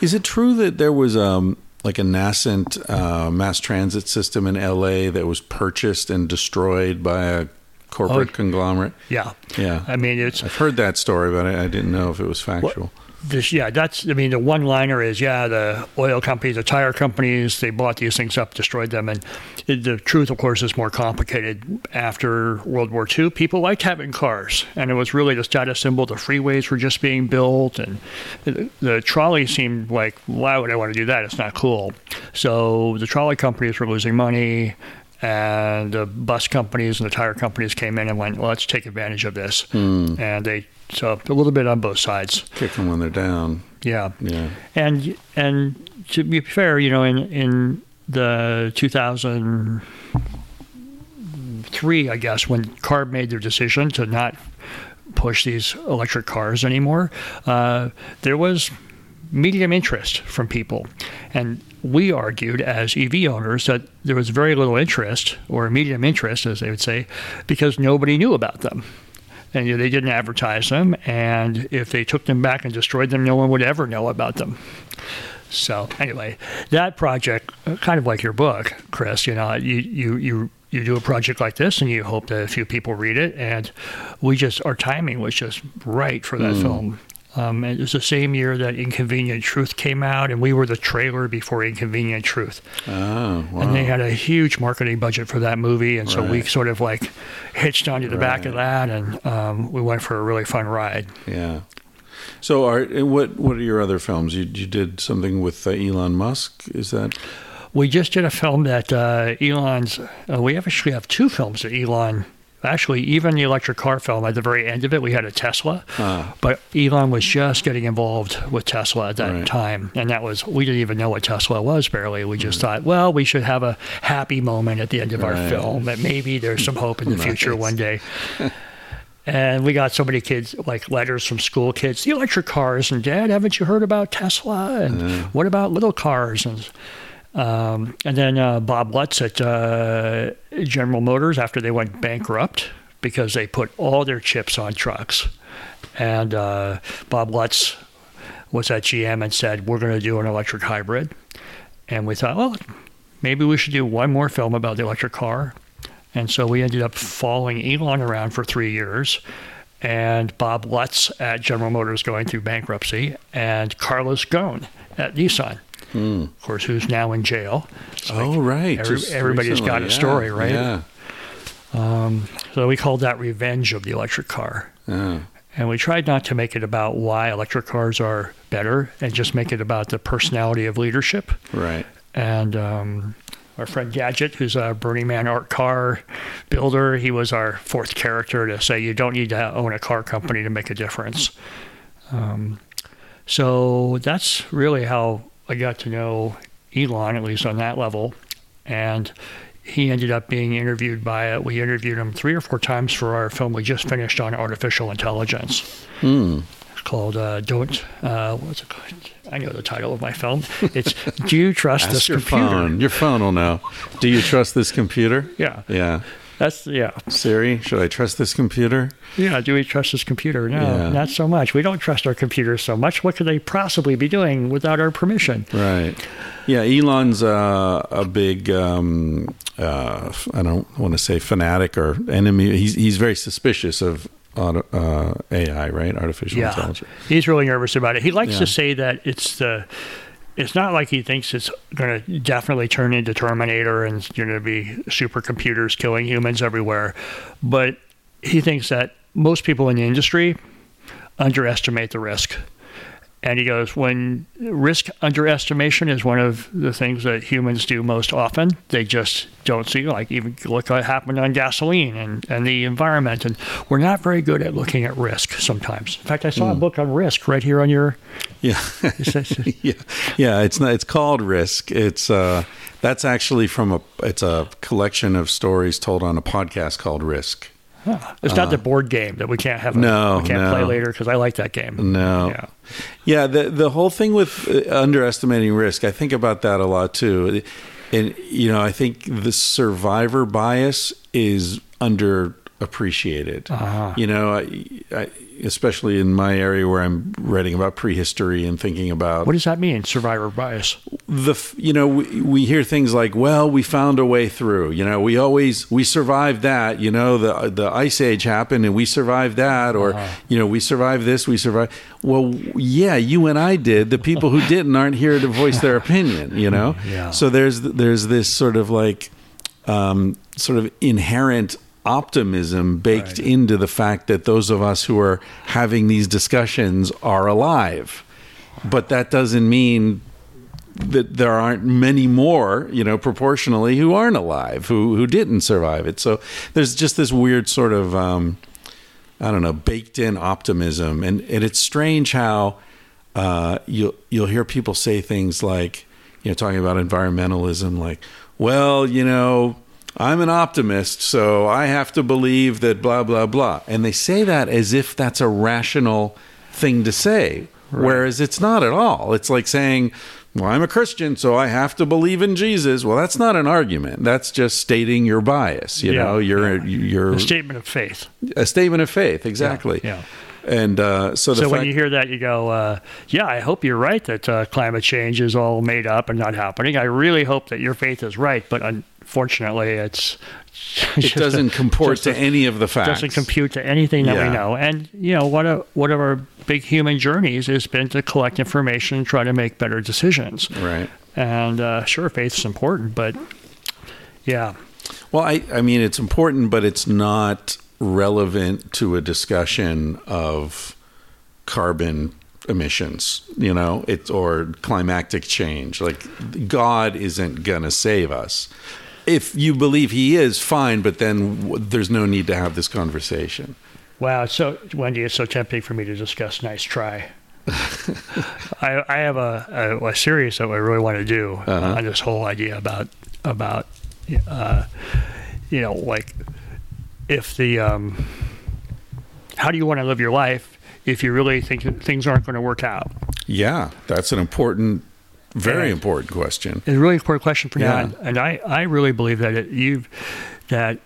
Is it true that there was um like a nascent uh, mass transit system in L.A. that was purchased and destroyed by a corporate Oh. conglomerate? Yeah. Yeah. I mean, it's I've heard that story, but I, I didn't know if it was factual. This yeah that's i mean the one liner is yeah the oil companies the tire companies they bought these things up destroyed them. And it, the truth of course is more complicated after world war ii people liked having cars. And it was really the status symbol. The freeways were just being built. And the, the trolley seemed like why would i want to do that? It's not cool. So the trolley companies were losing money and the bus companies and the tire companies came in and went, well, let's take advantage of this. Hmm. And they so a little bit on both sides. Kick them when they're down. Yeah. Yeah. And and to be fair, you know, in in the 2003, I guess, when CARB made their decision to not push these electric cars anymore, uh, there was medium interest from people, and we argued as EV owners that there was very little interest or medium interest, as they would say, because nobody knew about them and you know, they didn't advertise them. And if they took them back and destroyed them, no one would ever know about them. So anyway, that project, uh, kind of like your book, Chris, you know, you you you you do a project like this and you hope that a few people read it, and we just our timing was just right for that film. Um, it was the same year that Inconvenient Truth came out, and we were the trailer before Inconvenient Truth. Oh, wow. And they had a huge marketing budget for that movie, and so we sort of like hitched onto the back of that, and um, we went for a really fun ride. Yeah. So, are and what what are your other films? You you did something with uh, Elon Musk. Is that? We just did a film that uh, Elon's. Uh, we actually have two films that Elon. Actually, even the electric car film at the very end of it, we had a Tesla, Ah. but Elon was just getting involved with Tesla at that Right. time, and that was we didn't even know what Tesla was barely. We Hmm. just thought, well, we should have a happy moment at the end of our film that maybe there's some hope in the future one day. And we got so many kids, like letters from school kids, the electric cars, and Dad, haven't you heard about Tesla? And what about little cars? And um, and then uh, Bob Lutz at uh, General Motors after they went bankrupt because they put all their chips on trucks. And uh, Bob Lutz was at GM and said, We're going to do an electric hybrid. And we thought, well, maybe we should do one more film about the electric car. And so we ended up following Elon around for three years, and Bob Lutz at General Motors going through bankruptcy, and Carlos Ghosn at Nissan, of course, who's now in jail. It's like oh, right. every- everybody's got a recently. story, right? Yeah. So we called that Revenge of the Electric Car. Yeah. And we tried not to make it about why electric cars are better and just make it about the personality of leadership. Right. And um, our friend Gadget, who's a Burning Man art car builder, he was our fourth character to say you don't need to own a car company to make a difference. Um, so that's really how I got to know Elon, at least on that level. And he ended up being interviewed by it. We interviewed him three or four times for our film we just finished on artificial intelligence It's called uh, "Don't." Uh, what's it called? I know the title of my film. It's "Do You Trust This your Computer?" phone. Your phone will know. Do you trust this computer? Yeah, Yeah. That's yeah, Siri, should I trust this computer? yeah. Do we trust this computer? No, Yeah. not so much. We don't trust our computers so much. What could they possibly be doing without our permission? Right. Yeah, Elon's uh, a big. Um, uh, I don't want to say fanatic or enemy. He's he's very suspicious of auto, uh, AI, right? Artificial Yeah, intelligence. he's really nervous about it. He likes Yeah. to say that it's the. It's not like he thinks it's going to definitely turn into Terminator and you're going to be supercomputers killing humans everywhere, but he thinks that most people in the industry underestimate the risk. And he goes, when risk underestimation is one of the things that humans do most often, they just don't see, like even look what happened on gasoline and, and the environment. And we're not very good at looking at risk sometimes. In fact, I saw a book on risk right here on your. Yeah. yeah, yeah. It's not. It's called Risk. It's uh, that's actually from a. It's a collection of stories told on a podcast called Risk. It's not the board game that we can't have. A, Uh, no, we can't no. play later because I like that game. No. Yeah. Yeah, the the whole thing with uh, underestimating risk, I think about that a lot too. And you know, I think the survivor bias is underappreciated. Uh-huh. You know, I, I, especially in my area where I'm writing about prehistory and thinking about What does that mean? Survivor bias. the you know we, we hear things like well we found a way through you know we always we survived that you know the the ice age happened and we survived that or you know we survived this we survived well yeah you and I did the people who didn't aren't here to voice their opinion you know Yeah. so there's there's this sort of like um, sort of inherent optimism baked into the fact that those of us who are having these discussions are alive but that doesn't mean that there aren't many more, you know, proportionally who aren't alive, who who didn't survive it. So there's just this weird sort of um, I don't know, baked in optimism, and and it's strange how uh, you'll you'll hear people say things like, you know, talking about environmentalism, like, well, you know. I'm an optimist, so I have to believe that blah blah blah. And they say that as if that's a rational thing to say, whereas it's not at all. It's like saying, "Well, I'm a Christian, so I have to believe in Jesus." Well, that's not an argument. That's just stating your bias. You Yeah, know, you're you're A statement of faith. a statement of faith, exactly. Yeah. And uh, so the So when you hear that, you go, uh, "Yeah, I hope you're right that uh, climate change is all made up and not happening. I really hope that your faith is right, but unfortunately, it's it doesn't comport to any of the facts. doesn't compute to anything that Yeah. we know. And you know, one of one of our big human journeys has been to collect information and try to make better decisions. Right. And uh, sure, faith's important, but yeah, Well, I, I mean, it's important, but it's not relevant to a discussion of carbon emissions, you know, it's or climatic change. Like, God isn't going to save us. If you believe He is, fine, but then w- there's no need to have this conversation. Wow, it's so Wendy, it's so tempting for me to discuss. Nice try. I, I have a, a, a series that I really want to do Uh-huh. on this whole idea about about uh, you know like if the um, how do you want to live your life if you really think things aren't going to work out? Yeah, that's an important, very Yeah. important question. It's a really important question for Yeah. now, and I, I really believe that it, you that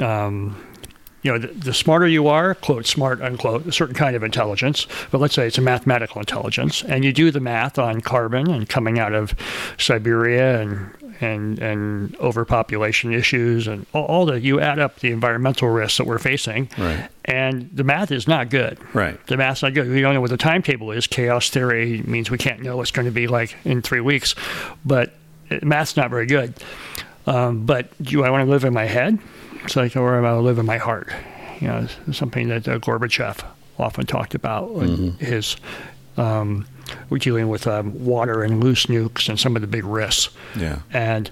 um, you know the, the smarter you are, quote smart unquote, a certain kind of intelligence, but let's say it's a mathematical intelligence, and you do the math on carbon and coming out of Siberia and and and overpopulation issues and all, all the you add up the environmental risks that we're facing, Right. and the math is not good. Right. The math's not good. We don't know what the timetable is. Chaos theory means we can't know what's going to be like in three weeks, but math's not very good. Um, but do I want to live in my head? It's like, or am I live in my heart? You know, something that uh, Gorbachev often talked about in his um, we're dealing with um, water and loose nukes and some of the big risks. Yeah. And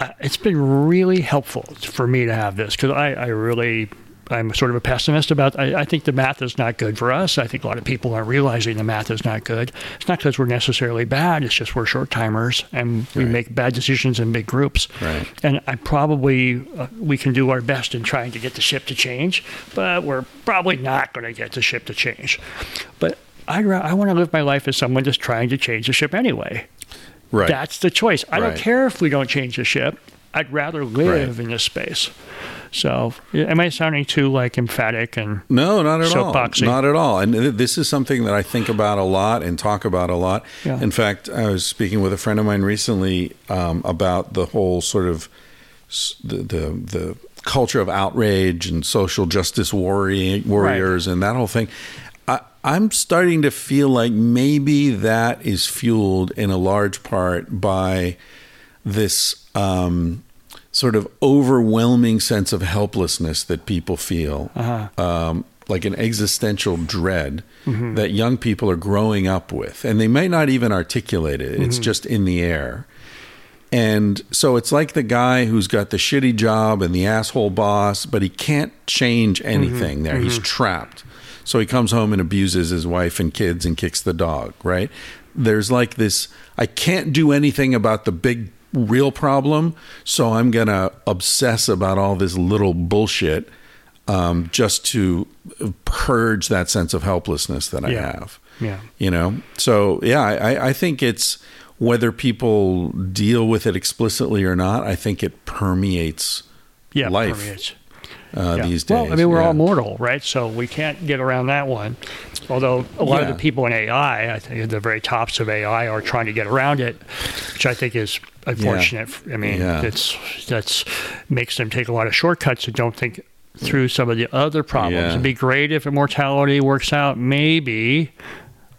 uh, it's been really helpful for me to have this because I, I really, I'm sort of a pessimist about. I, I think the math is not good for us. I think a lot of people aren't realizing the math is not good. It's not because we're necessarily bad. It's just we're short timers and we Right. make bad decisions in big groups. Right. And I probably uh, we can do our best in trying to get the ship to change, but we're probably not going to get the ship to change. But I I want to live my life as someone just trying to change the ship anyway. Right. That's the choice. I Right. don't care if we don't change the ship. I'd rather live Right. in this space. So, am I sounding too like emphatic and No, not at all. Not at all. And this is something that I think about a lot and talk about a lot. Yeah. In fact, I was speaking with a friend of mine recently um, about the whole sort of the, the the culture of outrage and social justice warri- warriors and that whole thing. I'm starting to feel like maybe that is fueled in a large part by this um, sort of overwhelming sense of helplessness that people feel, uh-huh. um, like an existential dread mm-hmm. that young people are growing up with, and they may not even articulate it. It's mm-hmm. just in the air. And so it's like the guy who's got the shitty job and the asshole boss, but he can't change anything mm-hmm. there. He's trapped. So he comes home and abuses his wife and kids and kicks the dog, right? There's like this I can't do anything about the big real problem, so I'm going to obsess about all this little bullshit um, just to purge that sense of helplessness that I Yeah. have yeah, you know so yeah I, I think it's whether people deal with it explicitly or not i think it permeates yeah, life permeates. Uh, Yeah. these days Well, I mean, we're Yeah. all mortal, right? So we can't get around that one. Although a lot of the people in AI, I think at the very tops of AI, are trying to get around it, which I think is unfortunate. I mean, Yeah. it's that's makes them take a lot of shortcuts and don't think through some of the other problems. Yeah. It'd be great if immortality works out, maybe,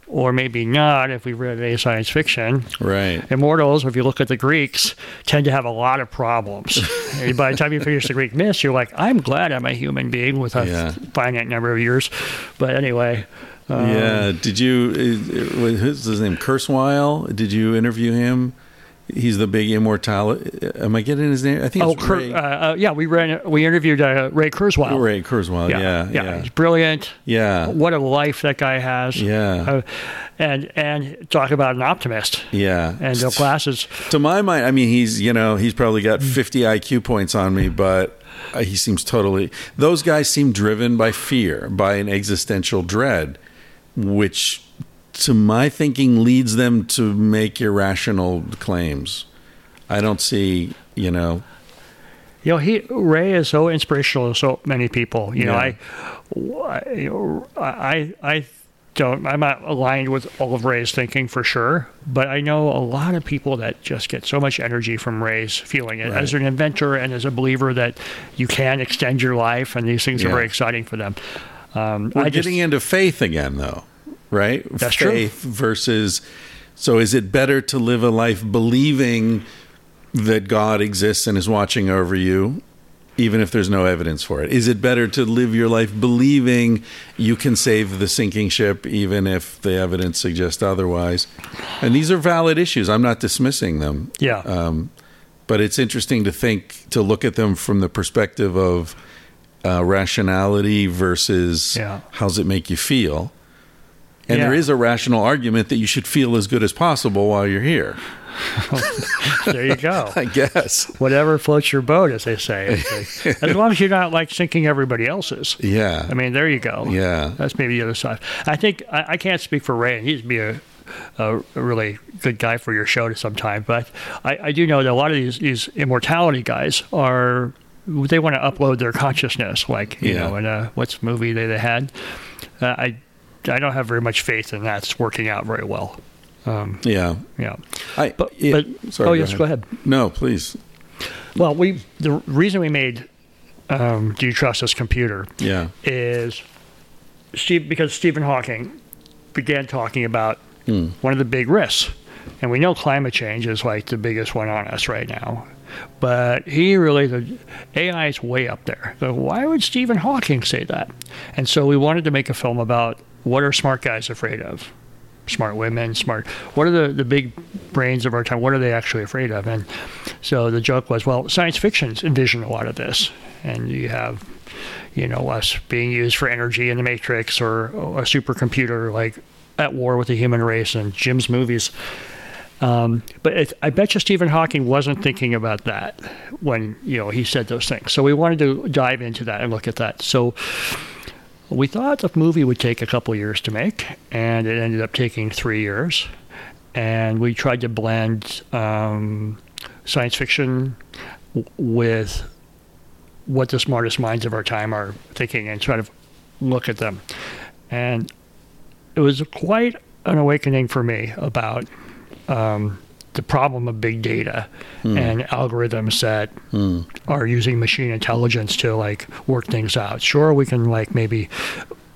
or maybe not if we read any science fiction. right Immortals, if you look at the Greeks, tend to have a lot of problems. And by the time you finish the Greek myths, you're like, I'm glad I'm a human being with a Yeah. finite number of years. But anyway, yeah. Did you? uh, What's his name? Kurzweil. Did you interview him? He's the big immortality. Am I getting his name? I think Oh, it's Kur- Ray, uh, uh, yeah, we ran, we interviewed uh, Ray Kurzweil. Ray Kurzweil. Yeah, yeah, He's brilliant. yeah, What a life that guy has. Yeah. Uh, and and talk about an optimist. yeah. And the glasses. to my mind, I mean, he's you know he's probably got 50 IQ points on me, but uh, he seems totally. Those guys seem driven by fear, by an existential dread, which, to my thinking, leads them to make irrational claims. I don't see, you know, You know, he Ray is so inspirational to so many people. You Yeah. know, I, I, I don't. I'm not aligned with all of Ray's thinking for sure, but I know a lot of people that just get so much energy from Ray's feeling it as an inventor and as a believer that you can extend your life, and these things are very exciting for them. Um, we're I just, getting into faith again, though, right? That's true. faith versus. So, is it better to live a life believing that God exists and is watching over you, even if there's no evidence for it? Is it better to live your life believing you can save the sinking ship, even if the evidence suggests otherwise? And these are valid issues. I'm not dismissing them. yeah. Um, but it's interesting to think to look at them from the perspective of uh, rationality versus Yeah. how's it make you feel. And there Yeah. is a rational argument that you should feel as good as possible while you're here. there you go. I guess. Whatever floats your boat, as they say. as long as you're not like sinking everybody else's. Yeah. I mean, there you go. Yeah. That's maybe the other side. I think I, I can't speak for Ray, and he'd be a, a, a really good guy for your show to sometime. But I, I do know that a lot of these these immortality guys are they want to upload their consciousness, like you Yeah. know, in a what's movie they, they had. Uh, I I don't have very much faith in that's working out very well. Um, yeah. yeah. I, But, yeah, but sorry, oh yes, go ahead. No, please. Well, we the reason we made um, Do You Trust This Computer Yeah. is Steve because Stephen Hawking began talking about one of the big risks, and we know climate change is like the biggest one on us right now. But he really the AI is way up there. So why would Stephen Hawking say that? And so we wanted to make a film about what are smart guys afraid of. Smart women, smart. What are the, the big brains of our time? What are they actually afraid of? And so the joke was, well, science fictions envision a lot of this, and you have you know, us being used for energy in the Matrix or a supercomputer like at war with the human race and Jim's movies. Um, but it, I bet you Stephen Hawking wasn't thinking about that when you know he said those things. So we wanted to dive into that and look at that. So we thought the movie would take a couple years to make, and it ended up taking three years. And we tried to blend um, science fiction w- with what the smartest minds of our time are thinking and try to look at them. And it was quite an awakening for me about um, the problem of big data and algorithms that are using machine intelligence to like work things out. Sure, we can like maybe.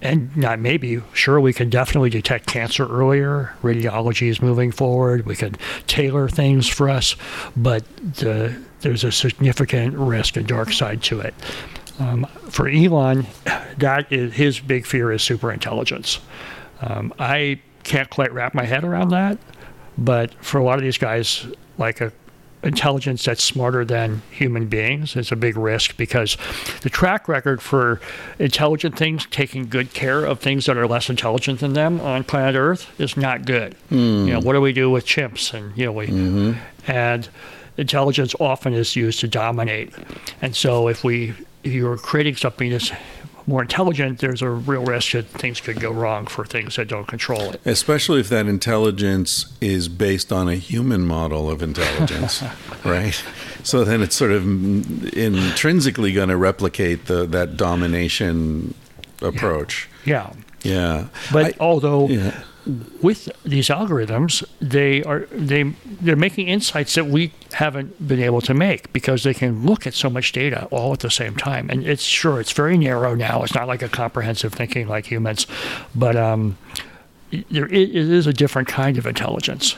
And not maybe, sure, we can definitely detect cancer earlier. Radiology is moving forward. We can tailor things for us, but the, there's a significant risk and dark side to it. Um, for Elon, that is his big fear is superintelligence. Um, I can't quite wrap my head around that, but for a lot of these guys, like a intelligence that's smarter than human beings is a big risk because the track record for intelligent things taking good care of things that are less intelligent than them on planet Earth is not good. You know, hmm. what do we do with chimps? And you know, we mm-hmm. and intelligence often is used to dominate. And so if we if you're creating something that's more intelligent, there's a real risk that things could go wrong for things that don't control it. Especially if that intelligence is based on a human model of intelligence, right? So then it's sort of intrinsically going to replicate the that domination approach. Yeah. Yeah. But I- although yeah. With these algorithms, they are they they're making insights that we haven't been able to make because they can look at so much data all at the same time. And it's sure it's very narrow now. It's not like a comprehensive thinking like humans, but um, there it is a different kind of intelligence.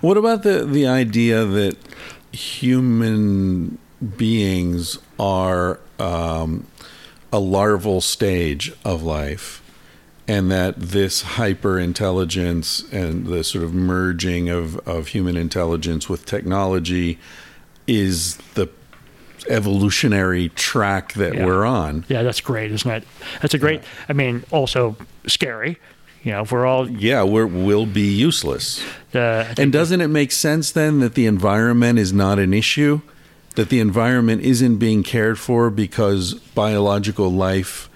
What about the the idea that human beings are um, a larval stage of life, and that this hyper intelligence and the sort of merging of, of human intelligence with technology is the evolutionary track that Yeah. we're on. Yeah, that's great, isn't it? That's a great. I mean, also scary. You know, if we're all Yeah, we're, we'll be useless. uh, And doesn't it make sense then that the environment is not an issue? That the environment isn't being cared for because biological life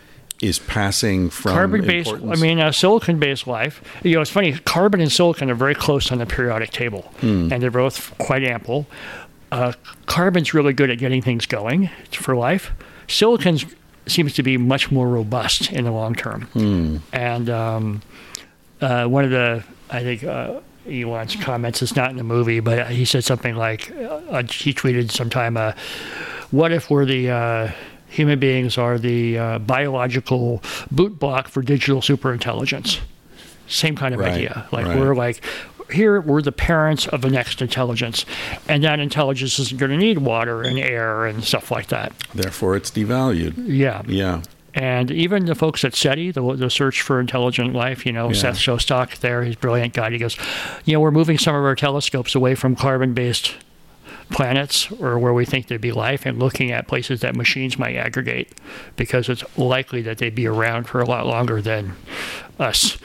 is passing from carbon based. I mean, uh, silicon based life. You know, it's funny. Carbon and silicon are very close on the periodic table, Hmm. and they're both quite ample. Uh, carbon's really good at getting things going for life. Silicon seems to be much more robust in the long term. Hmm. And um, uh, one of the, I think. Uh, Elon's comments. It's not in the movie, but he said something like, uh, he tweeted sometime, uh, "What if we're the uh, human beings are the uh, biological boot block for digital superintelligence?" Same kind of Right, idea. Like right. we're like here we're the parents of the next intelligence, and that intelligence isn't going to need water and air and stuff like that. Therefore, it's devalued. Yeah. Yeah. And even the folks at SETI, the, the Search for Intelligent Life, you know, Yeah. Seth Shostak there, he's a brilliant guy. He goes, you know, we're moving some of our telescopes away from carbon based planets or where we think there'd be life and looking at places that machines might aggregate because it's likely that they'd be around for a lot longer than us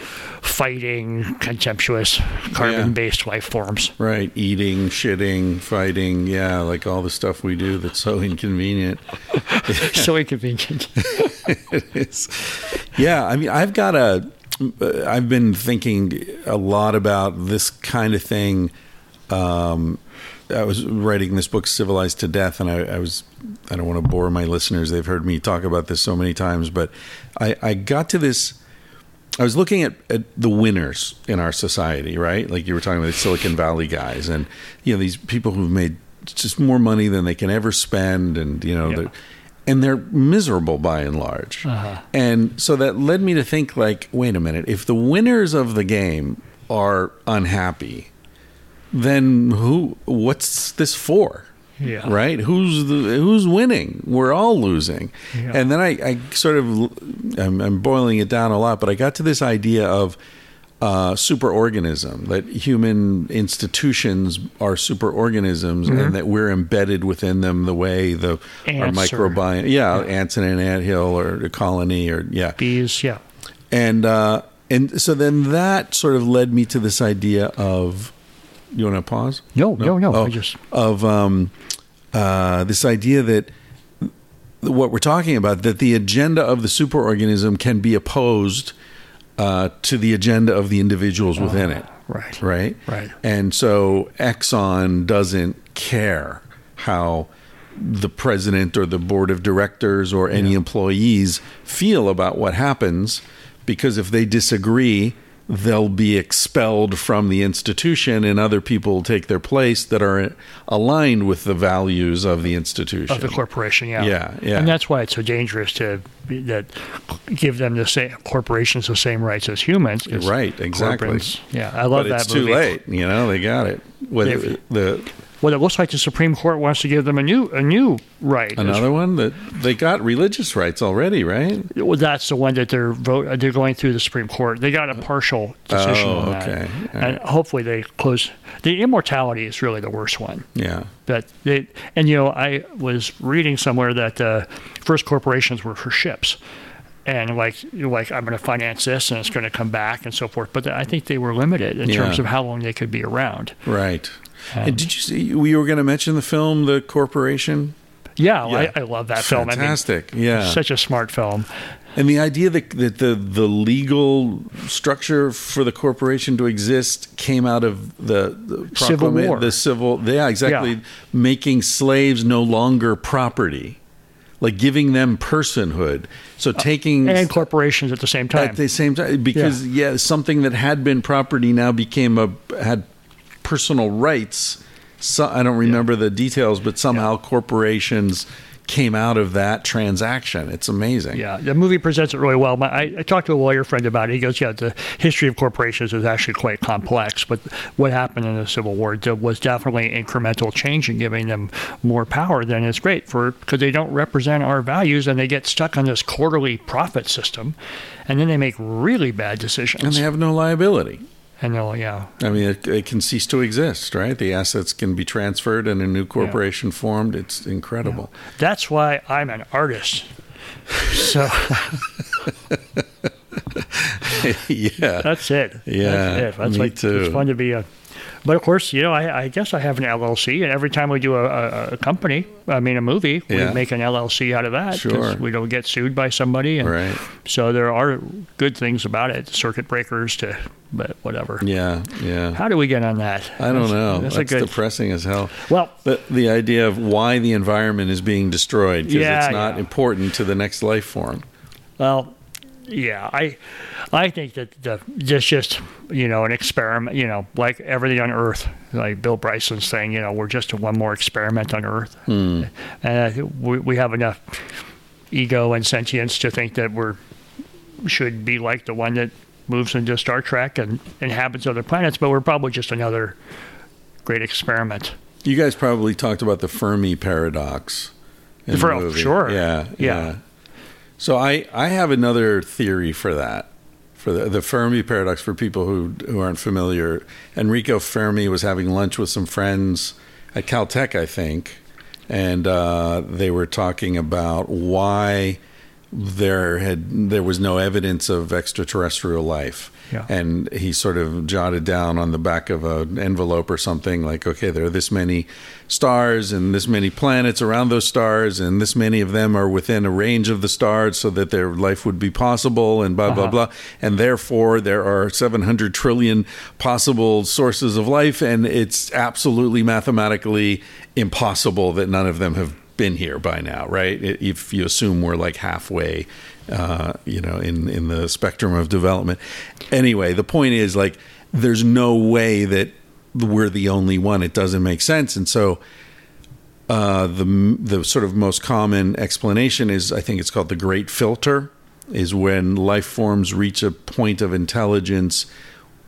fighting contemptuous carbon based life forms. Right. Eating, shitting, fighting. Yeah. Like all the stuff we do that's so inconvenient. so inconvenient. It's- yeah, I mean, I've got a. I've been thinking a lot about this kind of thing. Um, I was writing this book, Civilized to Death, and I, I was. I don't want to bore my listeners; they've heard me talk about this so many times, but I, I got to this. I was looking at, at the winners in our society, right? Like you were talking about the Silicon Valley guys, and you know these people who've made just more money than they can ever spend, and you know, Yeah. they're, and they're miserable by and large. Uh-huh. And so that led me to think, like, wait a minute, if the winners of the game are unhappy, then who? What's this for? Yeah. Right? Who's the who's winning? We're all losing. Yeah. And then I, I sort of I'm, I'm boiling it down a lot, but I got to this idea of uh, superorganism that human institutions are superorganisms Mm-hmm. and that we're embedded within them the way the our Ants or- microbiome yeah, ants in an anthill or a colony or yeah Bees, yeah. and uh, and so then that sort of led me to this idea of you want to pause No, no, no. Oh, I just of um, uh, this idea that what we're talking about that the agenda of the superorganism can be opposed uh, to the agenda of the individuals within it right. right Right. and so exxon doesn't care how the president or the board of directors or any employees feel about what happens because if they disagree they'll be expelled from the institution and other people take their place that are aligned with the values of the institution of the corporation. Yeah, Yeah, yeah. and that's why it's so dangerous to be, that give them the same corporations the same rights as humans. Right, exactly. Yeah, I love but that it's movie. too late you know they got it They've- the Well, it looks like the Supreme Court wants to give them a new a new right. another one that they got religious rights already right Well, that's the one that they're vote. They're going through the Supreme Court. They got a partial decision Oh, on that, okay. And hopefully they close. The immortality is really the worst one. yeah That they and you know I was reading somewhere that uh, first corporations were for ships, and like like I'm going to finance this and it's going to come back and so forth. But I think they were limited in Yeah. terms of how long they could be around. Right. Um, and did you see we were going to mention the film The Corporation? Yeah, Yeah. I, I love that film. Fantastic. I mean, yeah. such a smart film. and the idea that, that the the legal structure for the corporation to exist came out of the, the Civil War. The civil yeah, exactly. Yeah. Making slaves no longer property. Like giving them personhood. So taking and corporations at the same time. at the same time because yeah. something that had been property now became a had personal rights so i don't remember the details but somehow corporations came out of that transaction. It's amazing. Yeah, the movie presents it really well. My, I, I talked to a lawyer friend about it. He goes, "Yeah, the history of corporations is actually quite complex, but what happened in the Civil War was definitely incremental change in giving them more power. Then it's great for because they don't represent our values and they get stuck on this quarterly profit system, and then they make really bad decisions. And they have no liability. And they'll, yeah. I mean, it, it can cease to exist, right? The assets can be transferred and a new corporation yeah. formed. It's incredible. Yeah. That's why I'm an artist. So. yeah. That's it. Yeah. That's it. That's me like, too. It's fun to be a but of course, you know, I, I, guess I have an LLC, and every time we do a, a, a company, I mean, a movie, we make an LLC out of that. Sure. We don't get sued by somebody. And Right. So there are good things about it, circuit breakers to, but whatever. Yeah, yeah. How do we get on that? I don't That's- know. That's, That's, good. depressing as hell. Well, But the idea of why the environment is being destroyed because Yeah, it's not yeah. important to the next life form. Well, yeah, I, I think that the just just you know an experiment. You know, like everything on Earth, like Bill Bryson's saying. You know, we're just one more experiment on Earth, Hmm. and I we we have enough ego and sentience to think that we're should be like the one that moves into Star Trek and inhabits other planets, but we're probably just another great experiment. You guys probably talked about the Fermi paradox. in the For- movie. sure. Yeah, yeah. Yeah. So I, I have another theory for that. For the, the Fermi paradox, for people who who aren't familiar, Enrico Fermi was having lunch with some friends at Caltech, I think, and uh, they were talking about why there had there was no evidence of extraterrestrial life. Yeah. And he sort of jotted down on the back of an envelope or something like, okay, there are this many stars and this many planets around those stars, and this many of them are within a range of the stars so that their life would be possible, and blah, blah, Uh-huh. blah. And therefore, there are 700 trillion possible sources of life, and it's absolutely mathematically impossible that none of them have been here by now, right? If you assume we're like halfway, uh, you know, in in the spectrum of development. Anyway, the point is like there's no way that we're the only one. It doesn't make sense, and so uh, the the sort of most common explanation is I think it's called the Great Filter, is when life forms reach a point of intelligence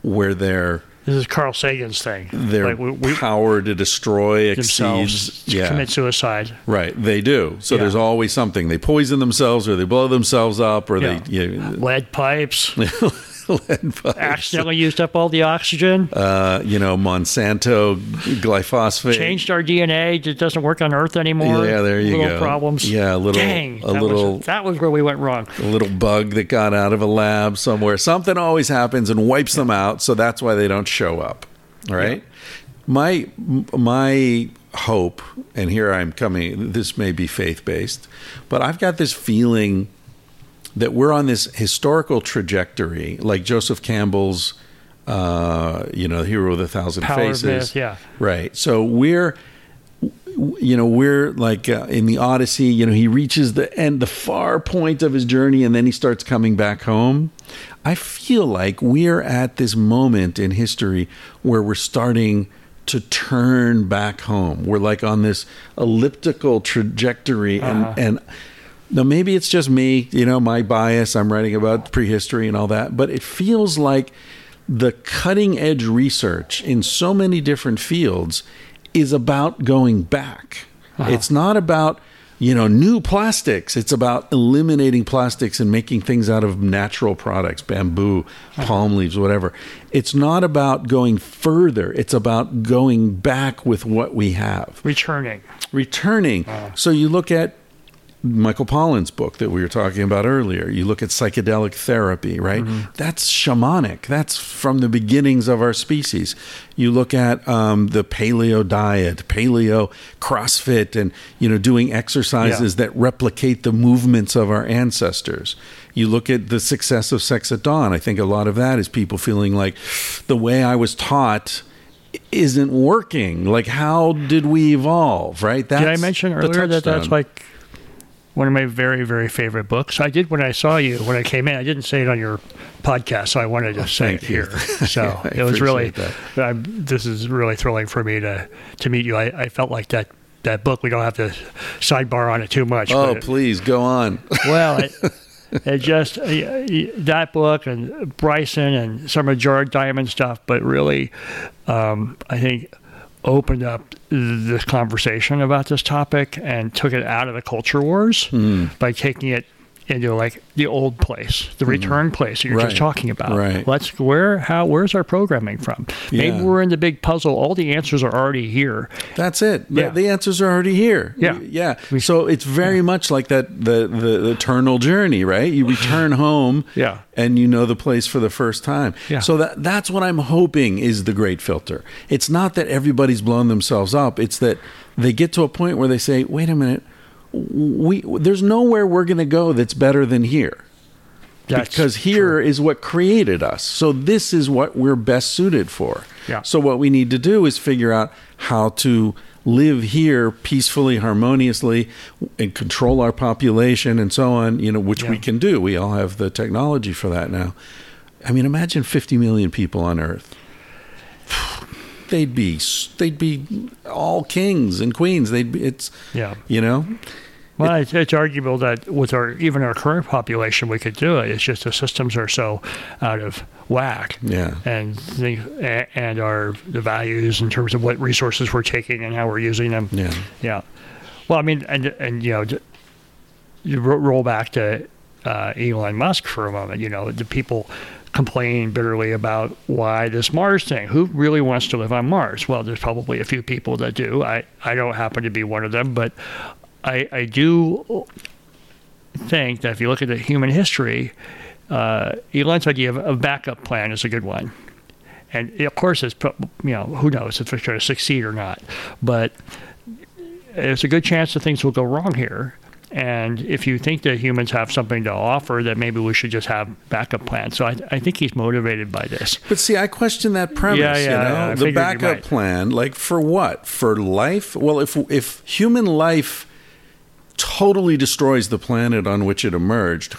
where their This is Carl Sagan's thing. their Like we, we power to destroy exceeds yeah commit suicide. Right, they do. So Yeah. there's always something. They poison themselves, or they blow themselves up, or Yeah. they you know, Lead pipes. lead accidentally used up all the oxygen. Uh, you know, Monsanto glyphosate. changed our DNA. It doesn't work on Earth anymore. Yeah, there you little go. problems. Yeah, a little- Dang, a that little- Was, that was where we went wrong. A little bug that got out of a lab somewhere. Something always happens and wipes them out, so that's why they don't show up. All right. My my hope, and here I'm coming. This may be faith based, but I've got this feeling that we're on this historical trajectory, like Joseph Campbell's, uh, you know, Hero of the Thousand Power Faces. Myth, yeah. Right. So we're, you know, we're like uh, in the Odyssey. You know, he reaches the end, the far point of his journey, and then he starts coming back home. I feel like we're at this moment in history where we're starting to turn back home. We're like on this elliptical trajectory, and and now maybe it's just me, you know, my bias. I'm writing about prehistory and all that, but it feels like the cutting edge research in so many different fields is about going back. It's not about you know new plastics. It's about eliminating plastics and making things out of natural products, bamboo, palm leaves, whatever. It's not about going further. It's about going back with what we have Returning. returning. So you look at Michael Pollan's book that we were talking about earlier. You look at psychedelic therapy, right? That's shamanic. That's from the beginnings of our species. You look at um, the paleo diet, paleo CrossFit, and you know doing exercises that replicate the movements of our ancestors. You look at the success of Sex at Dawn. I think a lot of that is people feeling like the way I was taught isn't working. Like, how did we evolve? Right? That's Did I mention earlier that that's like one of my very, very favorite books? I did when I saw you when I came in. I didn't say it on your podcast, so I wanted to say it here. So I it was really. This is really thrilling for me to to meet you. I, I felt like that that book. We don't have to sidebar on it too much. Oh, please go on. well, it, it just that book and Bryson and some of Jared Diamond stuff, but really, um, I think opened up the conversation about this topic and took it out of the culture wars Hmm. by taking it into like the old place, the hmm. return place that you're Right. just talking about. Right. Let's where how where's our programming from? Maybe Yeah. we're in the big puzzle. All the answers are already here. That's it. The- Yeah. The answers are already here. Yeah. Yeah. So it's very much like that the, the, the eternal journey, right? You return home Yeah. and you know the place for the first time. Yeah. So that that's what I'm hoping is the great filter. It's not that everybody's blown themselves up. It's that they get to a point where they say, "Wait a minute. We there's nowhere we're going to go that's better than here." That's because here is what created us. So this is what we're best suited for. Yeah. So what we need to do is figure out how to live here peacefully, harmoniously, and control our population and so on. You know, which we can do. We all have the technology for that now. I mean, imagine 50 million people on Earth. They'd be they'd be all kings and queens. They'd be it's Yeah. you know Well, it's, it's arguable that with our even our current population, we could do it. It's just the systems are so out of whack. Yeah. And the and our the values in terms of what resources we're taking and how we're using them. Yeah. Yeah. Well, I mean, and and you know, you roll back to uh, Elon Musk for a moment. You know, the people complain bitterly about why this Mars thing. Who really wants to live on Mars? Well, there's probably a few people that do. I I don't happen to be one of them, but I I do think that if you look at the human history, uh, Elon's idea of a backup plan is a good one. And of course, it's you know who knows if it's going to succeed or not, but there's a good chance that things will go wrong here. And if you think that humans have something to offer, that maybe we should just have backup plans. So I, I think he's motivated by this. But see, I question that premise. Yeah, yeah, you yeah, know, I the backup plan, like for what? For life? Well, if if human life totally destroys the planet on which it emerged,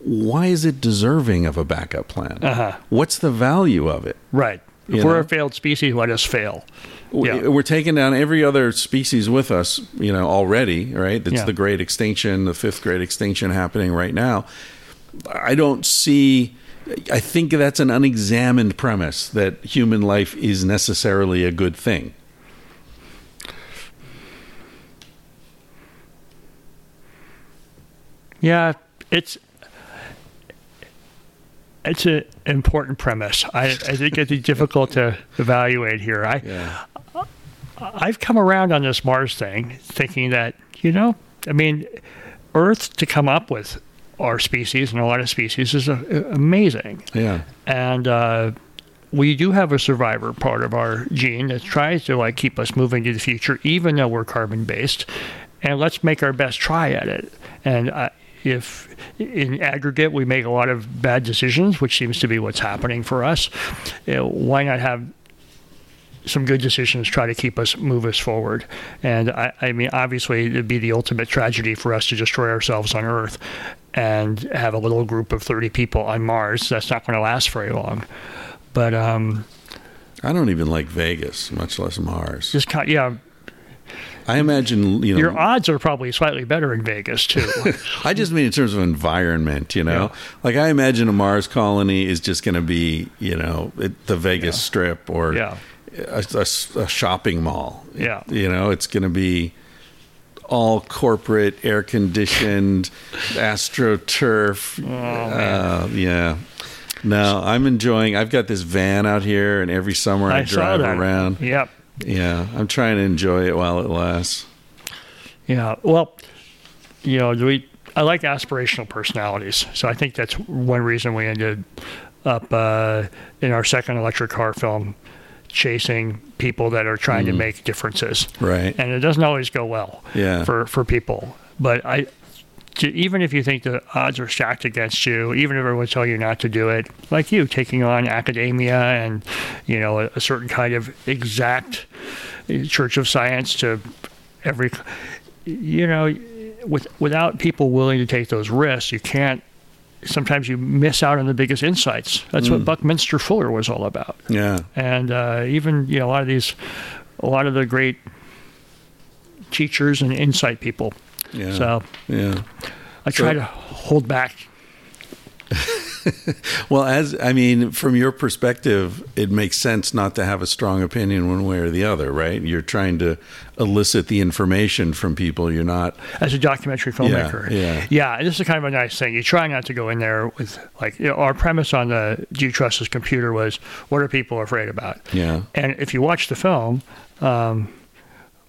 why is it deserving of a backup plan? Uh-huh. What's the value of it? Right. If You we're know? a failed species, why just fail. Yeah. We're taking down every other species with us, you know, already, right? That's Yeah. the great extinction, the fifth great extinction happening right now. I don't see. I think that's an unexamined premise that human life is necessarily a good thing. Yeah, it's it's an important premise. I, I think it's difficult to evaluate here. I Yeah. I've come around on this Mars thing, thinking that you know, I mean, Earth to come up with our species and a lot of species is amazing, Yeah. and uh, we do have a survivor part of our gene that tries to like keep us moving to the future, even though we're carbon based. And let's make our best try at it. And uh, if in aggregate we make a lot of bad decisions, which seems to be what's happening for us, you know, why not have some good decisions try to keep us move us forward? And I, I mean obviously it'd be the ultimate tragedy for us to destroy ourselves on earth and have a little group of 30 people on mars. That's not going to last very long. But um I don't even like Vegas, much less Mars. just kind yeah I imagine, you know, your odds are probably slightly better in vegas too I just mean in terms of environment, you know? Yeah. Like I imagine a Mars colony is just going to be, you know, it, the Vegas Strip or Yeah. a, a- a shopping mall. Yeah. You know, it's going to be all corporate, air conditioned, astroturf. uh, yeah. No, I'm enjoying. I've got this van out here, and every summer I, i drive around. yep Yeah, I'm trying to enjoy it while it lasts. Yeah. Well, you know, we I like aspirational personalities, so I think that's one reason we ended up uh, in our second electric car film chasing people that are trying to make differences. Right. And it doesn't always go well Yeah. for for people. But I to, even if you think the odds are stacked against you, even if everyone tell you not to do it, like you taking on academia and you know a, a certain kind of exact church of science to every, you know, with without people willing to take those risks, you can't. Sometimes you miss out on the biggest insights. That's what Buckminster Fuller was all about Yeah. and uh, even you know a lot of these, a lot of the great teachers and insight people. Yeah. So yeah. I try So- to hold back. Well, as I mean, from your perspective, it makes sense not to have a strong opinion one way or the other, right? You're trying to elicit the information from people. You're not. as a documentary filmmaker. yeah. Yeah, this is kind of a nice thing. You try not to go in there with like you know, our premise on the Do you trust this computer was what are people afraid about? Yeah. And if you watch the film, um,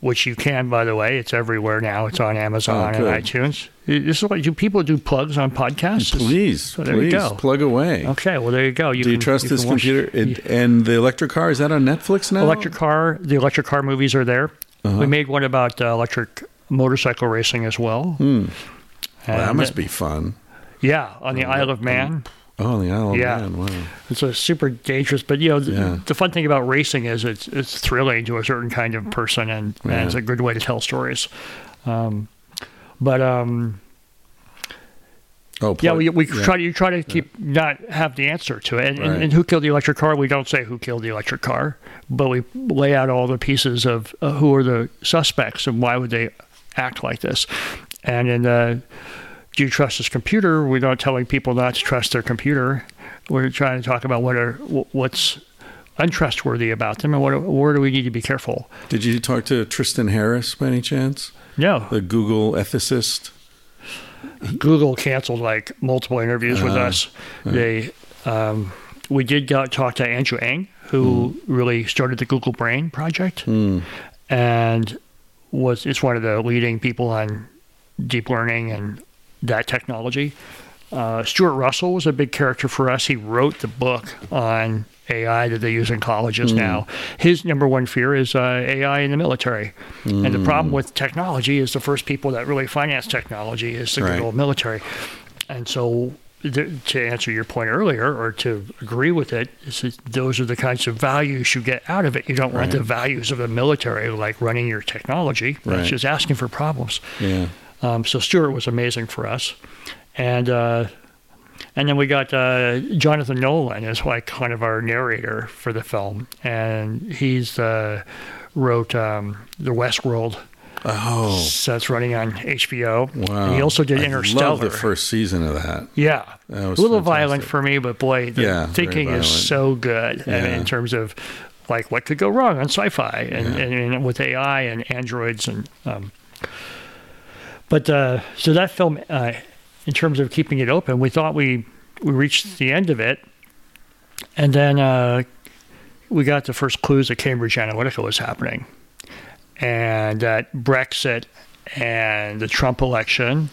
which you can by the way, it's everywhere now. It's on Amazon Oh, and iTunes. This is what do people do plugs on podcasts? Please, So there please you go. plug away. Okay, well there you go. You Do you can- trust you this computer? It, and the electric car is that on Netflix now? Electric car, the electric car movies are there. Uh-huh. We made one about uh, electric motorcycle racing as well. Hmm. Well, that must be fun. Yeah, on the Isle of Man. Oh, the Isle Yeah. Man. Wow. It's a super dangerous, but you know, the, Yeah. the fun thing about racing is it's it's thrilling to a certain kind of person, and, Yeah. and it's a good way to tell stories. Um, but um, Oh, yeah, we, we yeah. try to you try to keep not have the answer to it. And, and, Right. and who killed the electric car? We don't say who killed the electric car, but we lay out all the pieces of uh, who are the suspects and why would they act like this. And in uh, do you trust this computer? We're not telling people not to trust their computer. We're trying to talk about what are what's untrustworthy about them and what where do we need to be careful. Did you talk to Tristan Harris by any chance? No, The Google ethicist? Google canceled like multiple interviews with Uh, us. They, um, we did go, talk to Andrew Ng, who really started the Google Brain project, Hmm. and was it's one of the leading people on deep learning and that technology. Uh, Stuart Russell was a big character for us. He wrote the book on AI that they use in colleges Hmm. now. His number one fear is uh, AI in the military. And the problem Hmm. with technology is the first people that really finance technology is the Right. good old military. And so, th- to answer your point earlier, or to agree with it, those are the kinds of values you get out of it. You don't want the values of the military, like running your technology. That's Right. just asking for problems. Yeah. Um, so Stuart was amazing for us, and uh, and then we got uh, Jonathan Nolan as like kind of our narrator for the film, and he's uh, wrote um, the Westworld. Oh, So that's running on HBO. wow. And he also did I Interstellar. love the first season of that. Yeah. That was a little fantastic. violent for me, but boy, the Yeah, thinking is so good. And Yeah. in terms of like what could go wrong on sci-fi and, Yeah. and, and with AI and androids and um, but uh, so that film, uh, in terms of keeping it open, we thought we we reached the end of it, and then uh, we got the first clues that Cambridge Analytica was happening, and that Brexit and the Trump election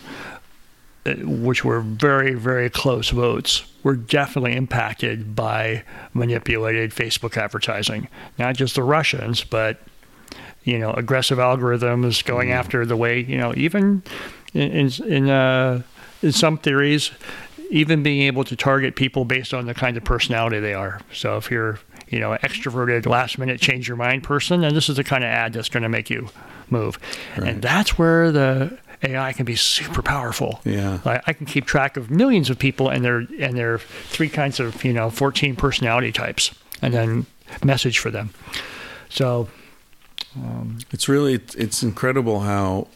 uh, which were very, very close votes, were definitely impacted by manipulated Facebook advertising. Not just the Russians, but you know, aggressive algorithms going after the way you know, even in in in, uh, in some theories, even being able to target people based on the kind of personality they are. So if you're you know, extroverted, last minute change your mind person, then this is the kind of ad that's going to make you move. And that's where the AI can be super powerful. Yeah. Like I can keep track of millions of people and their and their three kinds of you know 14 personality types, and then message for them. So It's really it's incredible how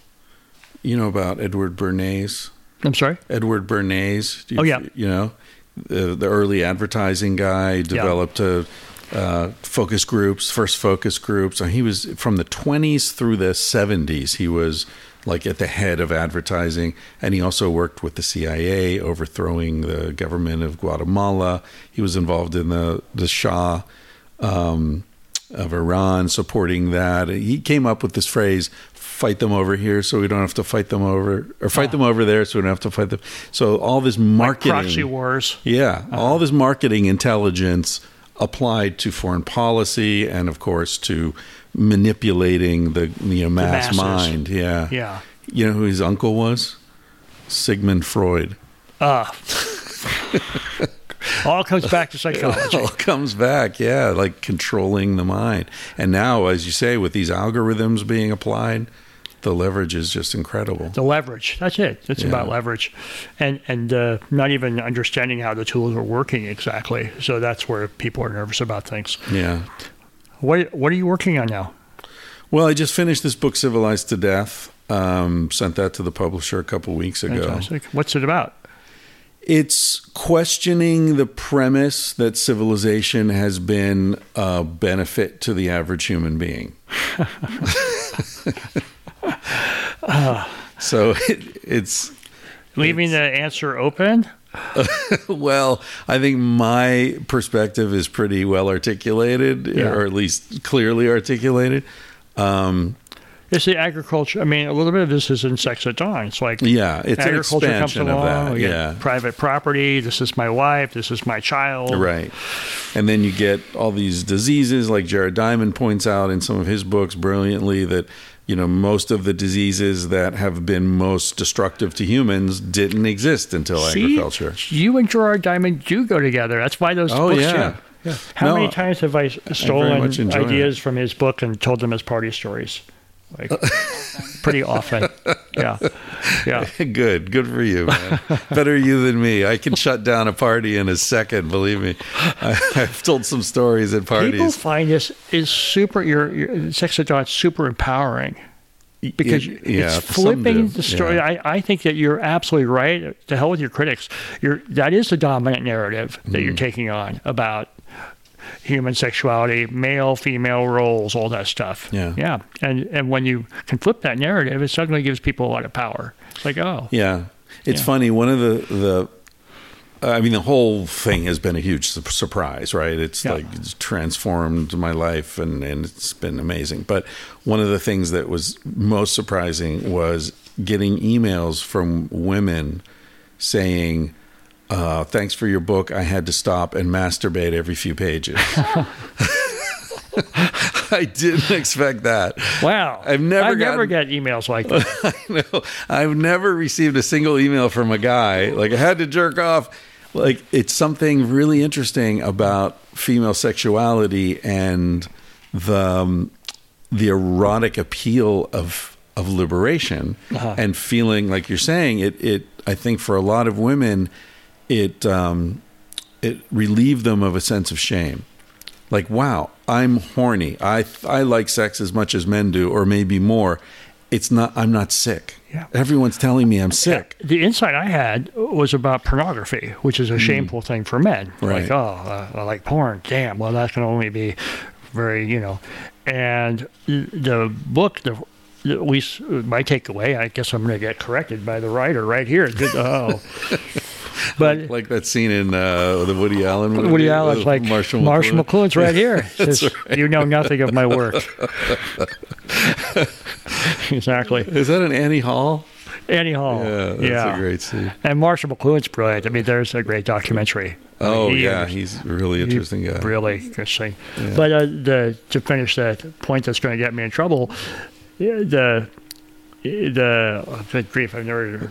you know about Edward Bernays. I'm sorry. Edward Bernays. Do you- Oh, yeah. You know, the the early advertising guy developed a. Uh, focus groups, first focus groups. And he was from the 20s through the 70s. He was like at the head of advertising, and he also worked with the CIA, overthrowing the government of Guatemala. He was involved in the the Shah um, of Iran, supporting that. He came up with this phrase: "Fight them over here, so we don't have to fight them over, or fight them over there, so we don't have to fight them." So all this marketing, Proxy wars. yeah, all this marketing intelligence applied to foreign policy, and of course to manipulating the you know mass masses. mind. Yeah, Yeah. You know who his uncle was? Sigmund Freud. Uh, all comes back to psychology. all comes back, yeah, like controlling the mind. And now, as you say, with these algorithms being applied, the leverage is just incredible. The leverage. That's it. It's Yeah. about leverage, and and uh, not even understanding how the tools are working exactly. So that's where people are nervous about things. Yeah. What What are you working on now? Well, I just finished this book, Civilized to Death. Um, sent that to the publisher a couple weeks ago. Fantastic. What's it about? It's questioning the premise that civilization has been a benefit to the average human being. so it, it's Leaving the answer open. well, I think my perspective is pretty well articulated, Yeah. or at least clearly articulated. Um, It's the agriculture. I mean, a little bit of this is in Sex at Dawn. It's like yeah, it's an agriculture comes expansion along. Yeah, private property. This is my wife. This is my child. Right. And then you get all these diseases, like Jared Diamond points out in some of his books brilliantly, that, you know, most of the diseases that have been most destructive to humans didn't exist until See, agriculture. you and Jared Diamond do go together. That's why those Oh, books. yeah. yeah. How No, many times have I stolen enjoy ideas from his book and told them as party stories? Like, pretty often. Yeah. Yeah. Good. Good for you, man. Better you than me. I can shut down a party in a second, believe me. I, I've told some stories at parties. People find this is super. Your, your sex dawn super empowering because It- yeah, it's flipping the story. yeah. I, I think that you're absolutely right. To hell with your critics. You're that is the dominant narrative that Mm. you're taking on about human sexuality, male, female roles, all that stuff. Yeah. yeah. And and when you can flip that narrative, it suddenly gives people a lot of power. It's like, oh, Yeah, it's Yeah. funny. One of the the, I mean, the whole thing has been a huge su- surprise, right? It's Yeah. like it's transformed my life, and and it's been amazing. But one of the things that was most surprising was getting emails from women saying. Uh, thanks for your book. I had to stop and masturbate every few pages. I didn't expect that. wow. I've never I never gotten- get emails like that. I know. I've never received a single email from a guy like I had to jerk off. Like it's something really interesting about female sexuality and the um, the erotic appeal of of liberation Uh-huh. and feeling like you're saying it. It I think for a lot of women, it um, it relieved them of a sense of shame like wow i'm horny i i like sex as much as men do or maybe more it's not i'm not sick Yeah. everyone's telling me i'm sick The insight I had was about pornography, which is a shameful thing for men. Right. Like, oh, uh, I like porn. Damn. Well, that can only be very, you know. And the book, the, at least my takeaway, I guess I'm going to get corrected by the writer right here. Good- Oh. But like that scene in uh, the woody allen movie Woody Allen's like marshall Marshall, McLuhan. McLuhan's right here. Says, You know nothing of my work. exactly. is that an annie hall Annie Hall. yeah that's a great scene And Marshall McLuhan's brilliant. I mean, there's a great documentary. oh He yeah he's a really interesting guy Really interesting. But uh, the to finish that point that's going to get me in trouble, yeah, the the good grief, I've never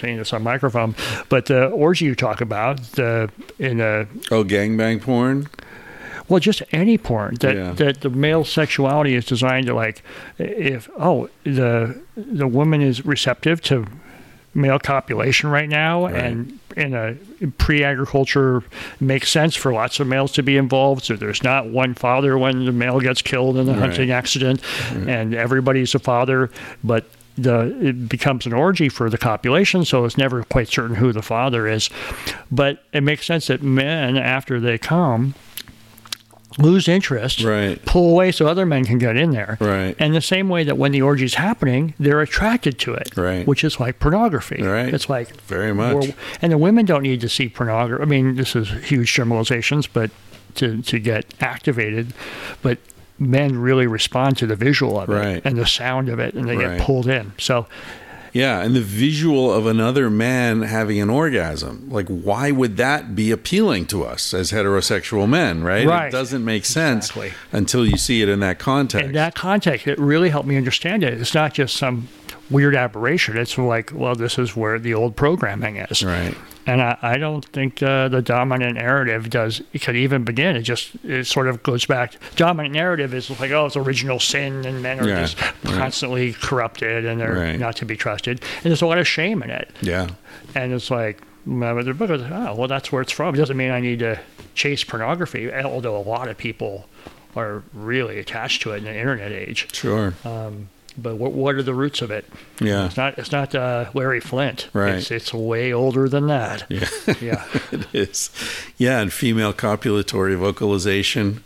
seen this on microphone, but the orgy you talk about the in the oh gangbang porn well, just any porn that Yeah. that the male sexuality is designed to like if oh the the woman is receptive to male copulation right now and in a pre-agriculture makes sense for lots of males to be involved so there's not one father when the male gets killed in a Right. hunting accident mm-hmm. and everybody's a father but the it becomes an orgy for the copulation so it's never quite certain who the father is but it makes sense that men after they come lose interest, Right. pull away so other men can get in there. Right. And the same way that when the orgy is happening, they're attracted to it. Right. Which is like pornography. Right. It's like Very much. and the women don't need to see pornography. I mean, this is huge generalizations, but to to get activated, but men really respond to the visual of Right. it and the sound of it, and they Right. get pulled in. So Yeah, and the visual of another man having an orgasm. Like, why would that be appealing to us as heterosexual men, right? Right. It doesn't make sense Exactly. until you see it in that context. in that context, it really helped me understand it. It's not just some weird aberration. It's like, well, this is where the old programming is. right. And I, I don't think uh, the dominant narrative does it could even begin. It just it sort of goes back. Dominant narrative is like oh, it's original sin, and men are Yeah, just right. constantly corrupted, and they're Right. not to be trusted. And there's a lot of shame in it. Yeah. And it's like, well, the book is, oh, well, that's where it's from. It doesn't mean I need to chase pornography, although a lot of people are really attached to it in the internet age. Sure. Um, but what what are the roots of it? yeah. It's not it's not uh, Larry Flynt. Right. It's, it's way older than that. Yeah. Yeah. it is. Yeah, and female copulatory vocalization,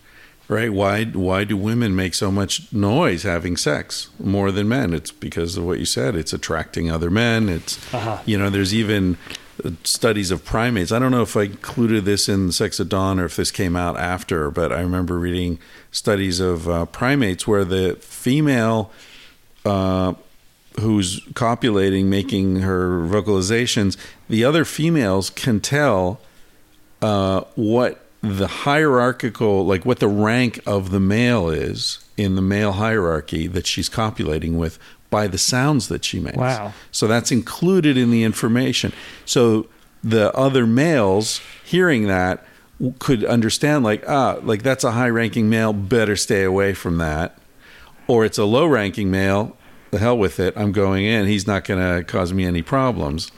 right? Why why do women make so much noise having sex more than men? It's because of what you said. It's attracting other men. It's Uh-huh. you know, there's even uh, studies of primates. I don't know if I included this in Sex at Dawn or if this came out after, but I remember reading studies of uh, primates where the female uh, who's copulating, making her vocalizations, the other females can tell uh, what the hierarchical, like what the rank of the male is in the male hierarchy that she's copulating with by the sounds that she makes. Wow. So that's included in the information. So the other males hearing that could understand like ah like that's a high ranking male better stay away from that or it's a low ranking male the hell with it i'm going in he's not going to cause me any problems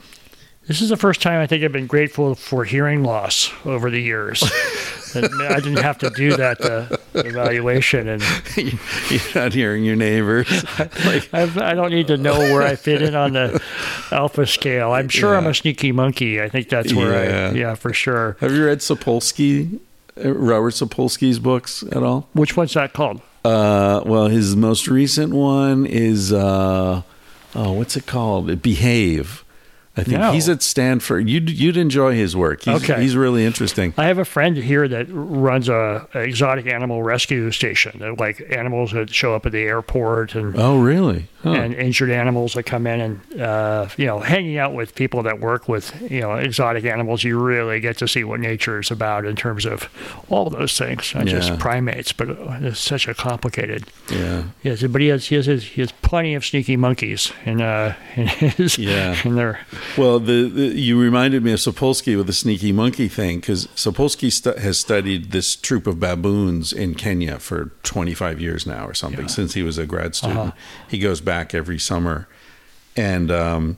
This is the first time I think I've been grateful for hearing loss over the years. I didn't have to do that uh, evaluation, and you're not hearing your neighbors like I've, I don't need to know where I fit in on the alpha scale. I'm sure I'm a sneaky monkey. I think that's where Yeah. I, yeah, for sure. have you read sapolsky uh, robert sapolsky's books at all Which one's that called? Uh, well, his most recent one is uh, oh, what's it called? Behave. I think No. he's at Stanford. You'd you'd enjoy his work. He's, Okay. he's really interesting. I have a friend here that runs a, a exotic animal rescue station. Like animals that show up at the airport and Oh, really? Huh. and injured animals that come in and uh, you know hanging out with people that work with you know exotic animals you really get to see what nature is about in terms of all those things not Yeah. just primates but it's such a complicated yeah, yes but he has he has he has plenty of sneaky monkeys in uh in his Yeah. in their Well, the, the you reminded me of Sapolsky with the sneaky monkey thing because Sapolsky stu- has studied this troop of baboons in Kenya for 25 years now or something since he was a grad student. Uh-huh. He goes back every summer, and um,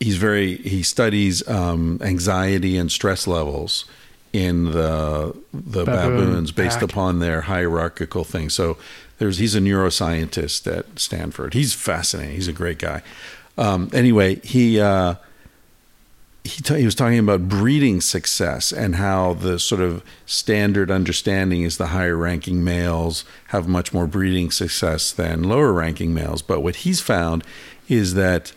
he's very he studies um, anxiety and stress levels in the the Baboon baboons based pack. upon their hierarchical thing. So there's he's a neuroscientist at Stanford. He's fascinating. He's a great guy. Um, anyway, he uh, he ta he was talking about breeding success and how the sort of standard understanding is the higher ranking males have much more breeding success than lower ranking males. But what he's found is that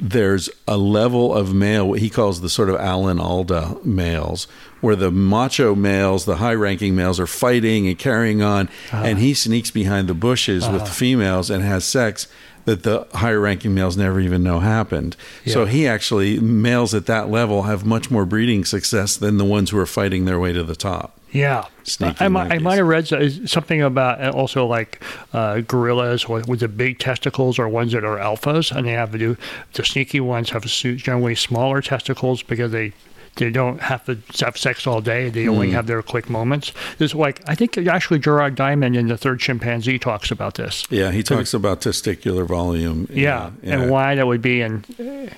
there's a level of male, what he calls the sort of Alan Alda males, where the macho males, the high ranking males, are fighting and carrying on, and he sneaks behind the bushes with the females and has sex that the higher ranking males never even know happened. So he actually, males at that level have much more breeding success than the ones who are fighting their way to the top. Yeah, Sneaky I, might, I might have read something about uh, also like uh, gorillas with, with the big testicles are ones that are alphas, and they have to do the sneaky ones have generally smaller testicles because they they don't have to have sex all day. They Hmm. only have their quick moments. There's like I think actually Jared Diamond in the Third Chimpanzee talks about this. Yeah, he talks about testicular volume. Yeah, and why that would be and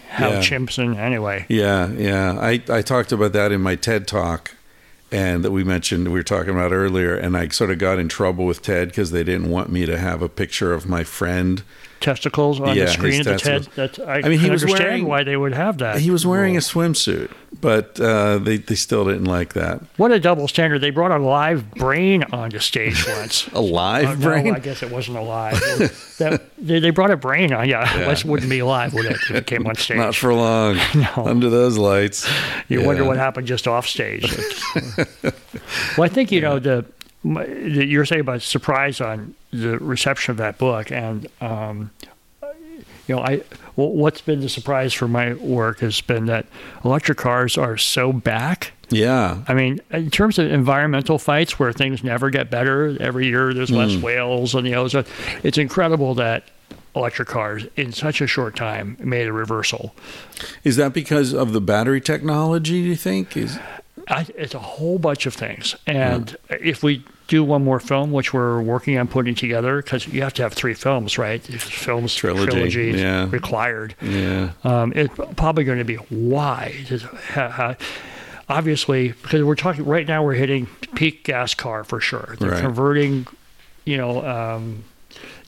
how Yeah. chimps and anyway. Yeah, yeah. I, I talked about that in my TED talk and that we mentioned we were talking about earlier and I sort of got in trouble with TED because they didn't want me to have a picture of my friend. Testicles on Yeah, the screen his at the TED. testicles. That I, I mean, he was understand wearing- why they would have that. He was wearing a swimsuit, but uh, they, they still didn't like that. What a double standard! They brought a live brain onto stage once. A live Oh, brain? No, I guess it wasn't alive. that, they, they brought a brain on. Yeah, it wouldn't be alive, would it? If it came on stage. Not for long. Under those lights. you wonder what happened just off stage. well, I think you know the, the you're saying about surprise on the reception of that book, and um, you know, I what's been the surprise for my work has been that electric cars are so back. Yeah. I mean, in terms of environmental fights where things never get better, every year there's less Hmm. whales and the ozone. It's incredible that electric cars in such a short time made a reversal. Is that because of the battery technology, do you think? Is I, it's a whole bunch of things. And if we do one more film, which we're working on putting together, because you have to have three films, right? Films Trilogy, yeah. required. Yeah. Um, it's probably going to be why. Does- ha- ha- obviously, because we're talking right now, we're hitting peak gas car for sure. They're Right. converting, you know, um,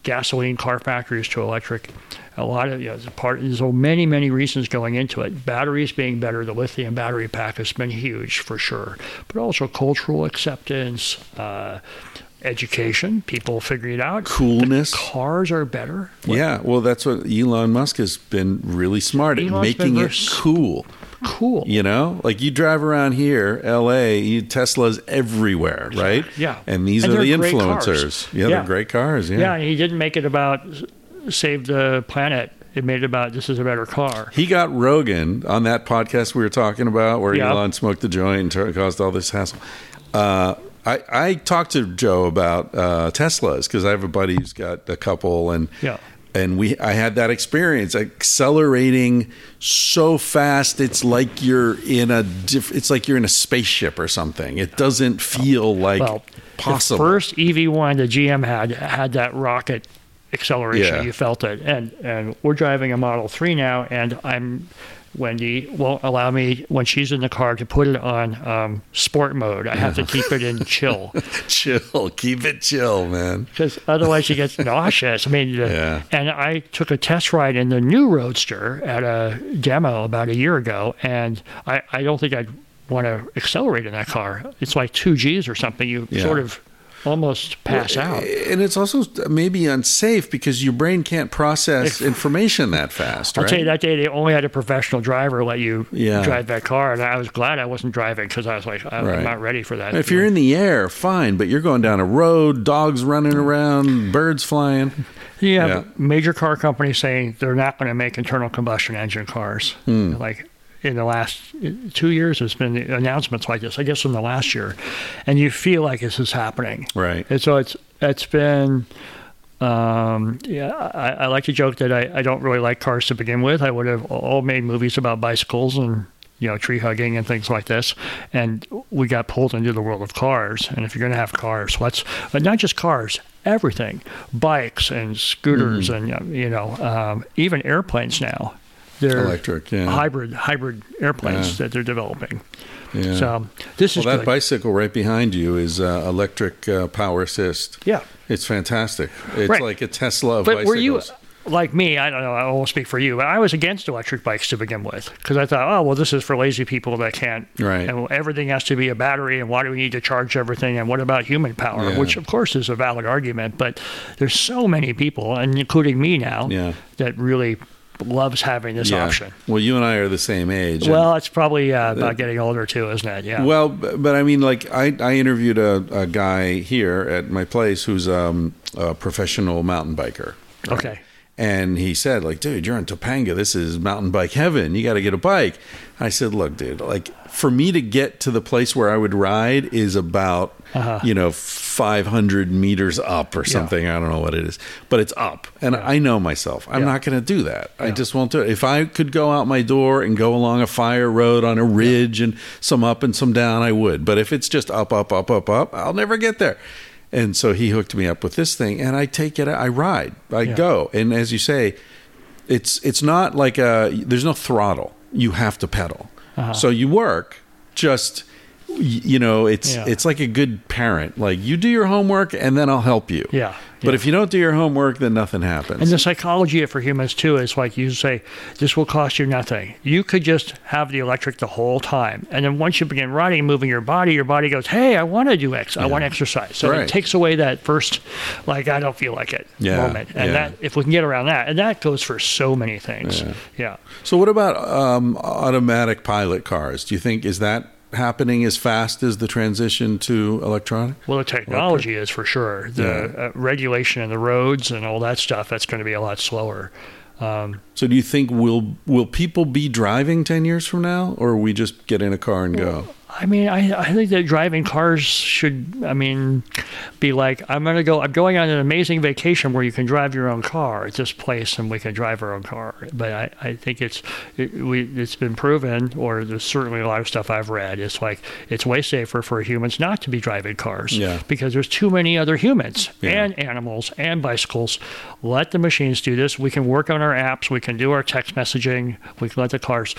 gasoline car factories to electric. A lot of you know, part. There's so many many reasons going into it. Batteries being better. The lithium battery pack has been huge for sure, but also cultural acceptance. Uh, Education, people figuring it out. Coolness. Cars are better. Yeah, well, that's what Elon Musk has been really smart at making it cool. Cool. You know, like you drive around here, L.A., you, Teslas everywhere, right? Yeah. and these And are the they're great cars. influencers. Yeah, Yeah. they're great cars. Yeah. Yeah, and he didn't make it about save the planet. It made it about this is a better car. He got Rogan on that podcast we were talking about, where Yeah. Elon smoked the joint and caused all this hassle. Uh, I, I talked to Joe about uh, Teslas because I have a buddy who's got a couple, and Yeah. And we I had that experience accelerating so fast. It's like you're in a diff, It's like you're in a spaceship or something. It doesn't feel like Well, possible. the first EV1 that GM had had that rocket acceleration. Yeah. You felt it, and and we're driving a Model Three now, and I'm. Wendy won't allow me when she's in the car to put it on um, sport mode. I have to keep it in chill chill, keep it chill, man. because otherwise she gets nauseous. I mean, the, Yeah. and I took a test ride in the new Roadster at a demo about a year ago, and I, I don't think I'd want to accelerate in that car. It's like two G's or something. You Yeah. sort of almost pass out. And it's also maybe unsafe because your brain can't process information that fast, I'll right? tell you that day they only had a professional driver let you Yeah. drive that car, and I was glad I wasn't driving because I was like, I'm Right. not ready for that. If you're in the air, fine, but you're going down a road, dogs running around, birds flying. You have Yeah. major car companies saying they're not going to make internal combustion engine cars. Hmm. Like in the last two years, there's been announcements like this. I guess in the last year, and you feel like this is happening. Right. And so it's it's been. Um, yeah, I, I like to joke that I, I don't really like cars to begin with. I would have all made movies about bicycles and you know tree hugging and things like this, and we got pulled into the world of cars. And if you're going to have cars, let's but not just cars, everything, bikes and scooters Mm-hmm. and you know um, even airplanes now. They're Electric, yeah. hybrid hybrid airplanes Yeah. that they're developing. Yeah. So this well, is that good. bicycle right behind you is uh, electric uh, power assist. yeah. It's fantastic. It's Right. like a Tesla of But bicycles. were you like me? I don't know. I won't speak for you, but I was against electric bikes to begin with because I thought, oh well, this is for lazy people that can't. Right. And everything has to be a battery, and why do we need to charge everything? And what about human power? Yeah. Which of course is a valid argument, but there's so many people, and including me now, Yeah. that really loves having this yeah. option. Well, you and I are the same age. Well, it's probably uh, about getting older too, isn't it? Yeah. Well, b- but I mean, like I, I interviewed a, a guy here at my place who's um, a professional mountain biker. right? Okay. And he said, like, dude, you're in Topanga. This is mountain bike heaven. You got to get a bike. I said, look, dude, like for me to get to the place where I would ride is about, Uh-huh. you know, 500 meters up or something. I don't know what it is, but it's up. And I know myself. I'm Yeah. not going to do that. I just won't do it. If I could go out my door and go along a fire road on a ridge and some up and some down, I would. But if it's just up, up, up, up, up, I'll never get there. And so he hooked me up with this thing, and I take it. I ride. I Yeah. go, and as you say, it's it's not like a. There's no throttle. You have to pedal. Uh-huh. So you work. Just you know, it's Yeah. it's like a good parent. Like you do your homework, and then I'll help you. Yeah. But Yeah. if you don't do your homework, then nothing happens. And the psychology for humans too is like you say, this will cost you nothing. You could just have the electric the whole time, and then once you begin riding moving your body, your body goes, "Hey, I want to do X. I want exercise." So Right. it takes away that first, like I don't feel like it Yeah, moment, and yeah. that if we can get around that, and that goes for so many things. Yeah. So what about um, automatic pilot cars? Do you think is that happening as fast as the transition to electronic? Well, the technology is for sure. The Yeah. uh, regulation in the roads and all that stuff. That's going to be a lot slower. Um, So do you think will will people be driving ten years from now, or we just get in a car and go? I mean, I, I think that driving cars should, I mean, be like, I'm going to go, I'm going on an amazing vacation where you can drive your own car at this place and we can drive our own car. But I, I think it's, it, we, it's been proven, or there's certainly a lot of stuff I've read. It's like, it's way safer for humans not to be driving cars Yeah. because there's too many other humans Yeah. and animals and bicycles. Let the machines do this. We can work on our apps. We can do our text messaging. We can let the cars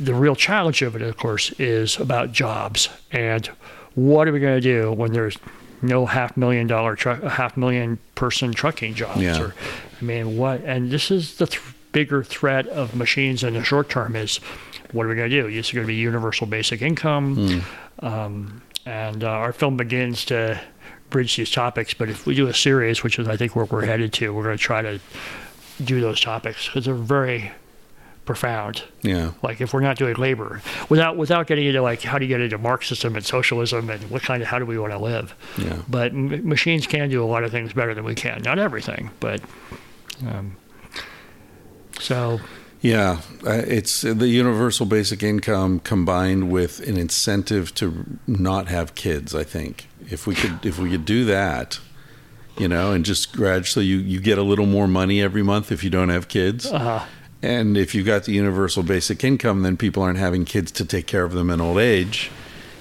the real challenge of it, of course, is about jobs and what are we going to do when there's no half million dollar truck, half million person trucking jobs? Yeah. Or, I mean, what? And this is the th- bigger threat of machines in the short term is what are we going to do? Is it going to be universal basic income? Um, and uh, our film begins to bridge these topics. But if we do a series, which is I think where we're headed to, we're going to try to do those topics because they're very profound. Yeah. Like if we're not doing labor, without without getting into like how do you get into Marxism and socialism and what kind of how do we want to live? Yeah. But m- machines can do a lot of things better than we can. Not everything, but um, so Yeah, uh, it's the universal basic income combined with an incentive to not have kids. I think if we could, if we could do that, you know, and just gradually you you get a little more money every month if you don't have kids, uh, and if you've got the universal basic income, then people aren't having kids to take care of them in old age.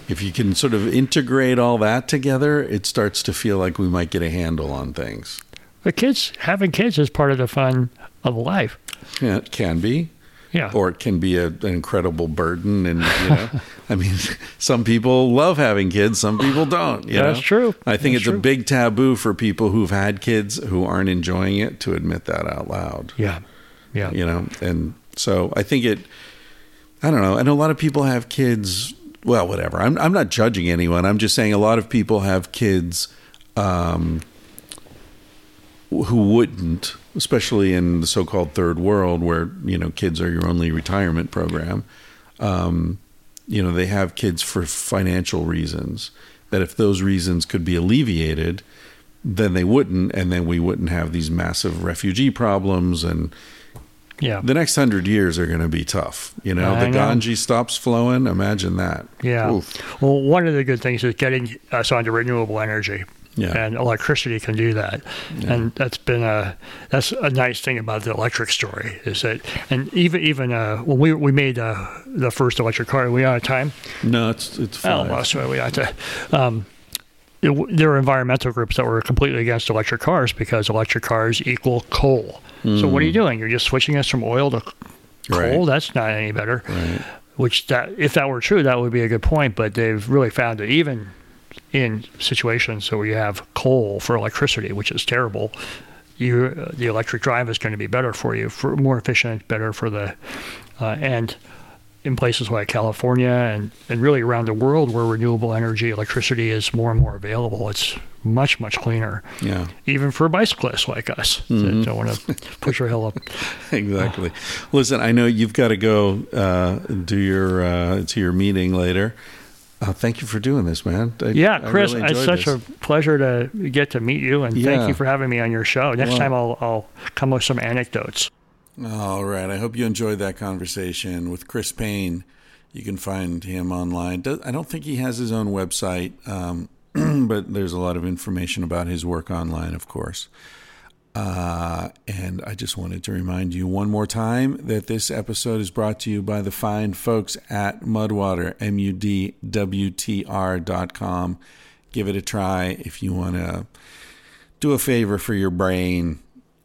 If you can sort of integrate all that together, it starts to feel like we might get a handle on things. the kids having kids is part of the fun of life. Yeah, it can be. Yeah. or it can be a, an incredible burden. And you know, I mean, some people love having kids, some people don't. You That's know? true. I think That's it's a big taboo for people who've had kids who aren't enjoying it to admit that out loud. yeah. Yeah. You know, and so I think it. I don't know. I know a lot of people have kids. Well, whatever. I'm I'm not judging anyone. I'm just saying a lot of people have kids. Um, who wouldn't, especially in the so-called third world, where you know kids are your only retirement program. Um, you know, they have kids for financial reasons. That if those reasons could be alleviated, then they wouldn't, and then we wouldn't have these massive refugee problems. And Yeah. the next hundred years are going to be tough. You know, I the know. Ganges stops flowing. Imagine that. Yeah. Oof. Well, one of the good things is getting us onto renewable energy. Yeah. And electricity can do that. And that's been a that's a nice thing about the electric story is that and even even uh, when we we made uh, the first electric car, are we out of time? No, it's it's Oh, fine. well, so we had to. Um, it, there were environmental groups that were completely against electric cars because electric cars equal coal. So what are you doing? You're just switching us from oil to coal. Right. That's not any better. Right. Which that if that were true, that would be a good point. But they've really found that even in situations where you have coal for electricity, which is terrible, you the electric drive is going to be better for you, for more efficient, better for the uh, and in places like California and, and really around the world where renewable energy, electricity is more and more available, it's much, much cleaner, Yeah. even for bicyclists like us that don't want to push our hill up. exactly. Listen, I know you've got to go uh, do your uh, to your meeting later. Uh, thank you for doing this, man. I- Yeah, Chris, really it's such this. a pleasure to get to meet you, and Yeah. thank you for having me on your show. Next Well- time I'll, I'll come with some anecdotes. All right. I hope you enjoyed that conversation with Chris Paine. You can find him online. I don't think he has his own website, um, but there's a lot of information about his work online, of course. Uh, and I just wanted to remind you one more time that this episode is brought to you by the fine folks at Mudwater, M U D W T R dot com. Give it a try if you want to do a favor for your brain.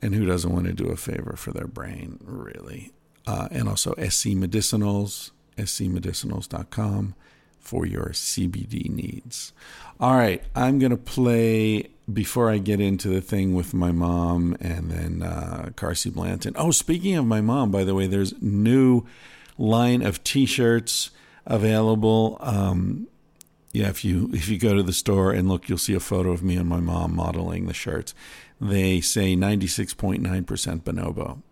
And who doesn't want to do a favor for their brain, really? Uh, and also SC Medicinals, scmedicinals.com for your CBD needs. All right, I'm going to play before I get into the thing with my mom and then uh, Carsie Blanton. Oh, speaking of my mom, by the way, there's new line of T-shirts available. Um, yeah, if you if you go to the store and look, you'll see a photo of me and my mom modeling the shirts. They say 96.9% bonobo.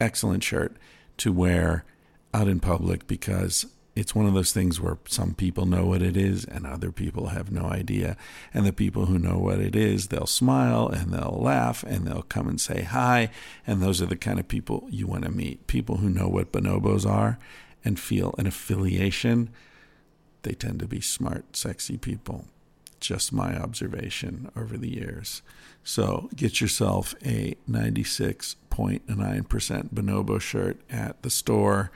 Excellent shirt to wear out in public because it's one of those things where some people know what it is and other people have no idea. And the people who know what it is, they'll smile and they'll laugh and they'll come and say hi. And those are the kind of people you want to meet. People who know what bonobos are and feel an affiliation they tend to be smart, sexy people. Just my observation over the years. So get yourself a 96.9% Bonobo shirt at the store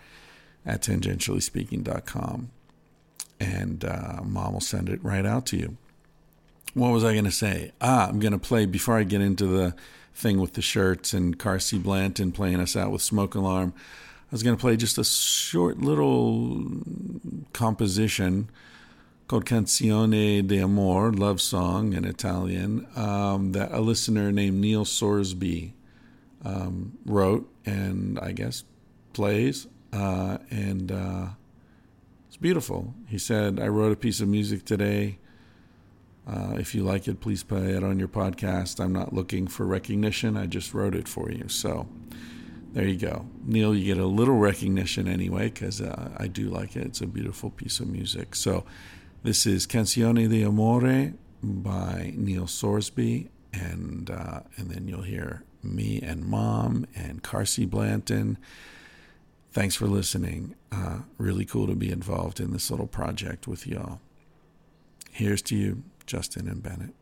at tangentiallyspeaking.com. And uh, mom will send it right out to you. What was I going to say? Ah, I'm going to play before I get into the thing with the shirts and Carsie Blanton playing us out with Smoke Alarm. I was going to play just a short little composition called Canzone d'Amore, love song in Italian, um, that a listener named Neil Sorsby um, wrote and I guess plays. Uh, and uh, it's beautiful. He said, I wrote a piece of music today. Uh, if you like it, please play it on your podcast. I'm not looking for recognition. I just wrote it for you. So there you go. Neil, you get a little recognition anyway because uh, I do like it. It's a beautiful piece of music. So this is Canzone Amore" by Neil Sorsby. And, uh, and then you'll hear me and mom and Carsie Blanton. Thanks for listening. Uh, really cool to be involved in this little project with y'all. Here's to you, Justin and Bennett.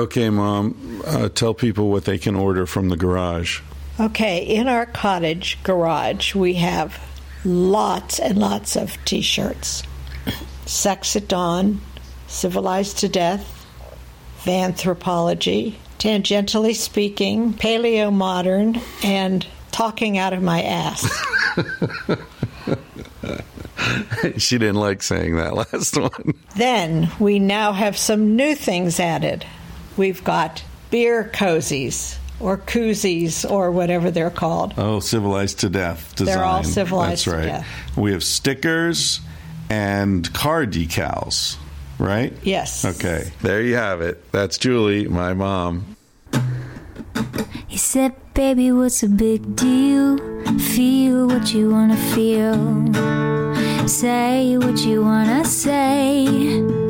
Okay, Mom, uh, tell people what they can order from the garage. Okay, in our cottage garage, we have lots and lots of t shirts Sex at Dawn, Civilized to Death, Vanthropology, Tangentially Speaking, Paleo Modern, and Talking Out of My Ass. she didn't like saying that last one. Then we now have some new things added. We've got beer cozies or koozies or whatever they're called. Oh, civilized to death design. They're all civilized That's right. to death. We have stickers and car decals, right? Yes. Okay, there you have it. That's Julie, my mom. He said, Baby, what's a big deal? Feel what you wanna feel. Say what you wanna say.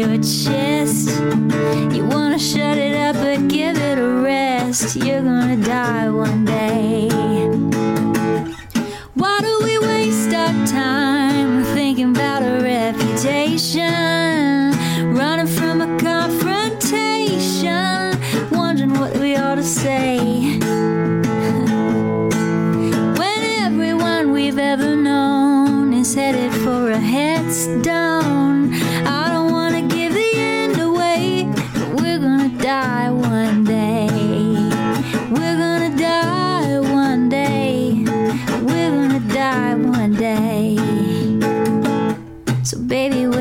your chest. You wanna shut it up, but give it a rest. You're gonna die one day. Why do we waste our time thinking about a reputation? Running from a confrontation, wondering what we ought to say. When everyone we've ever known is headed for a headstone,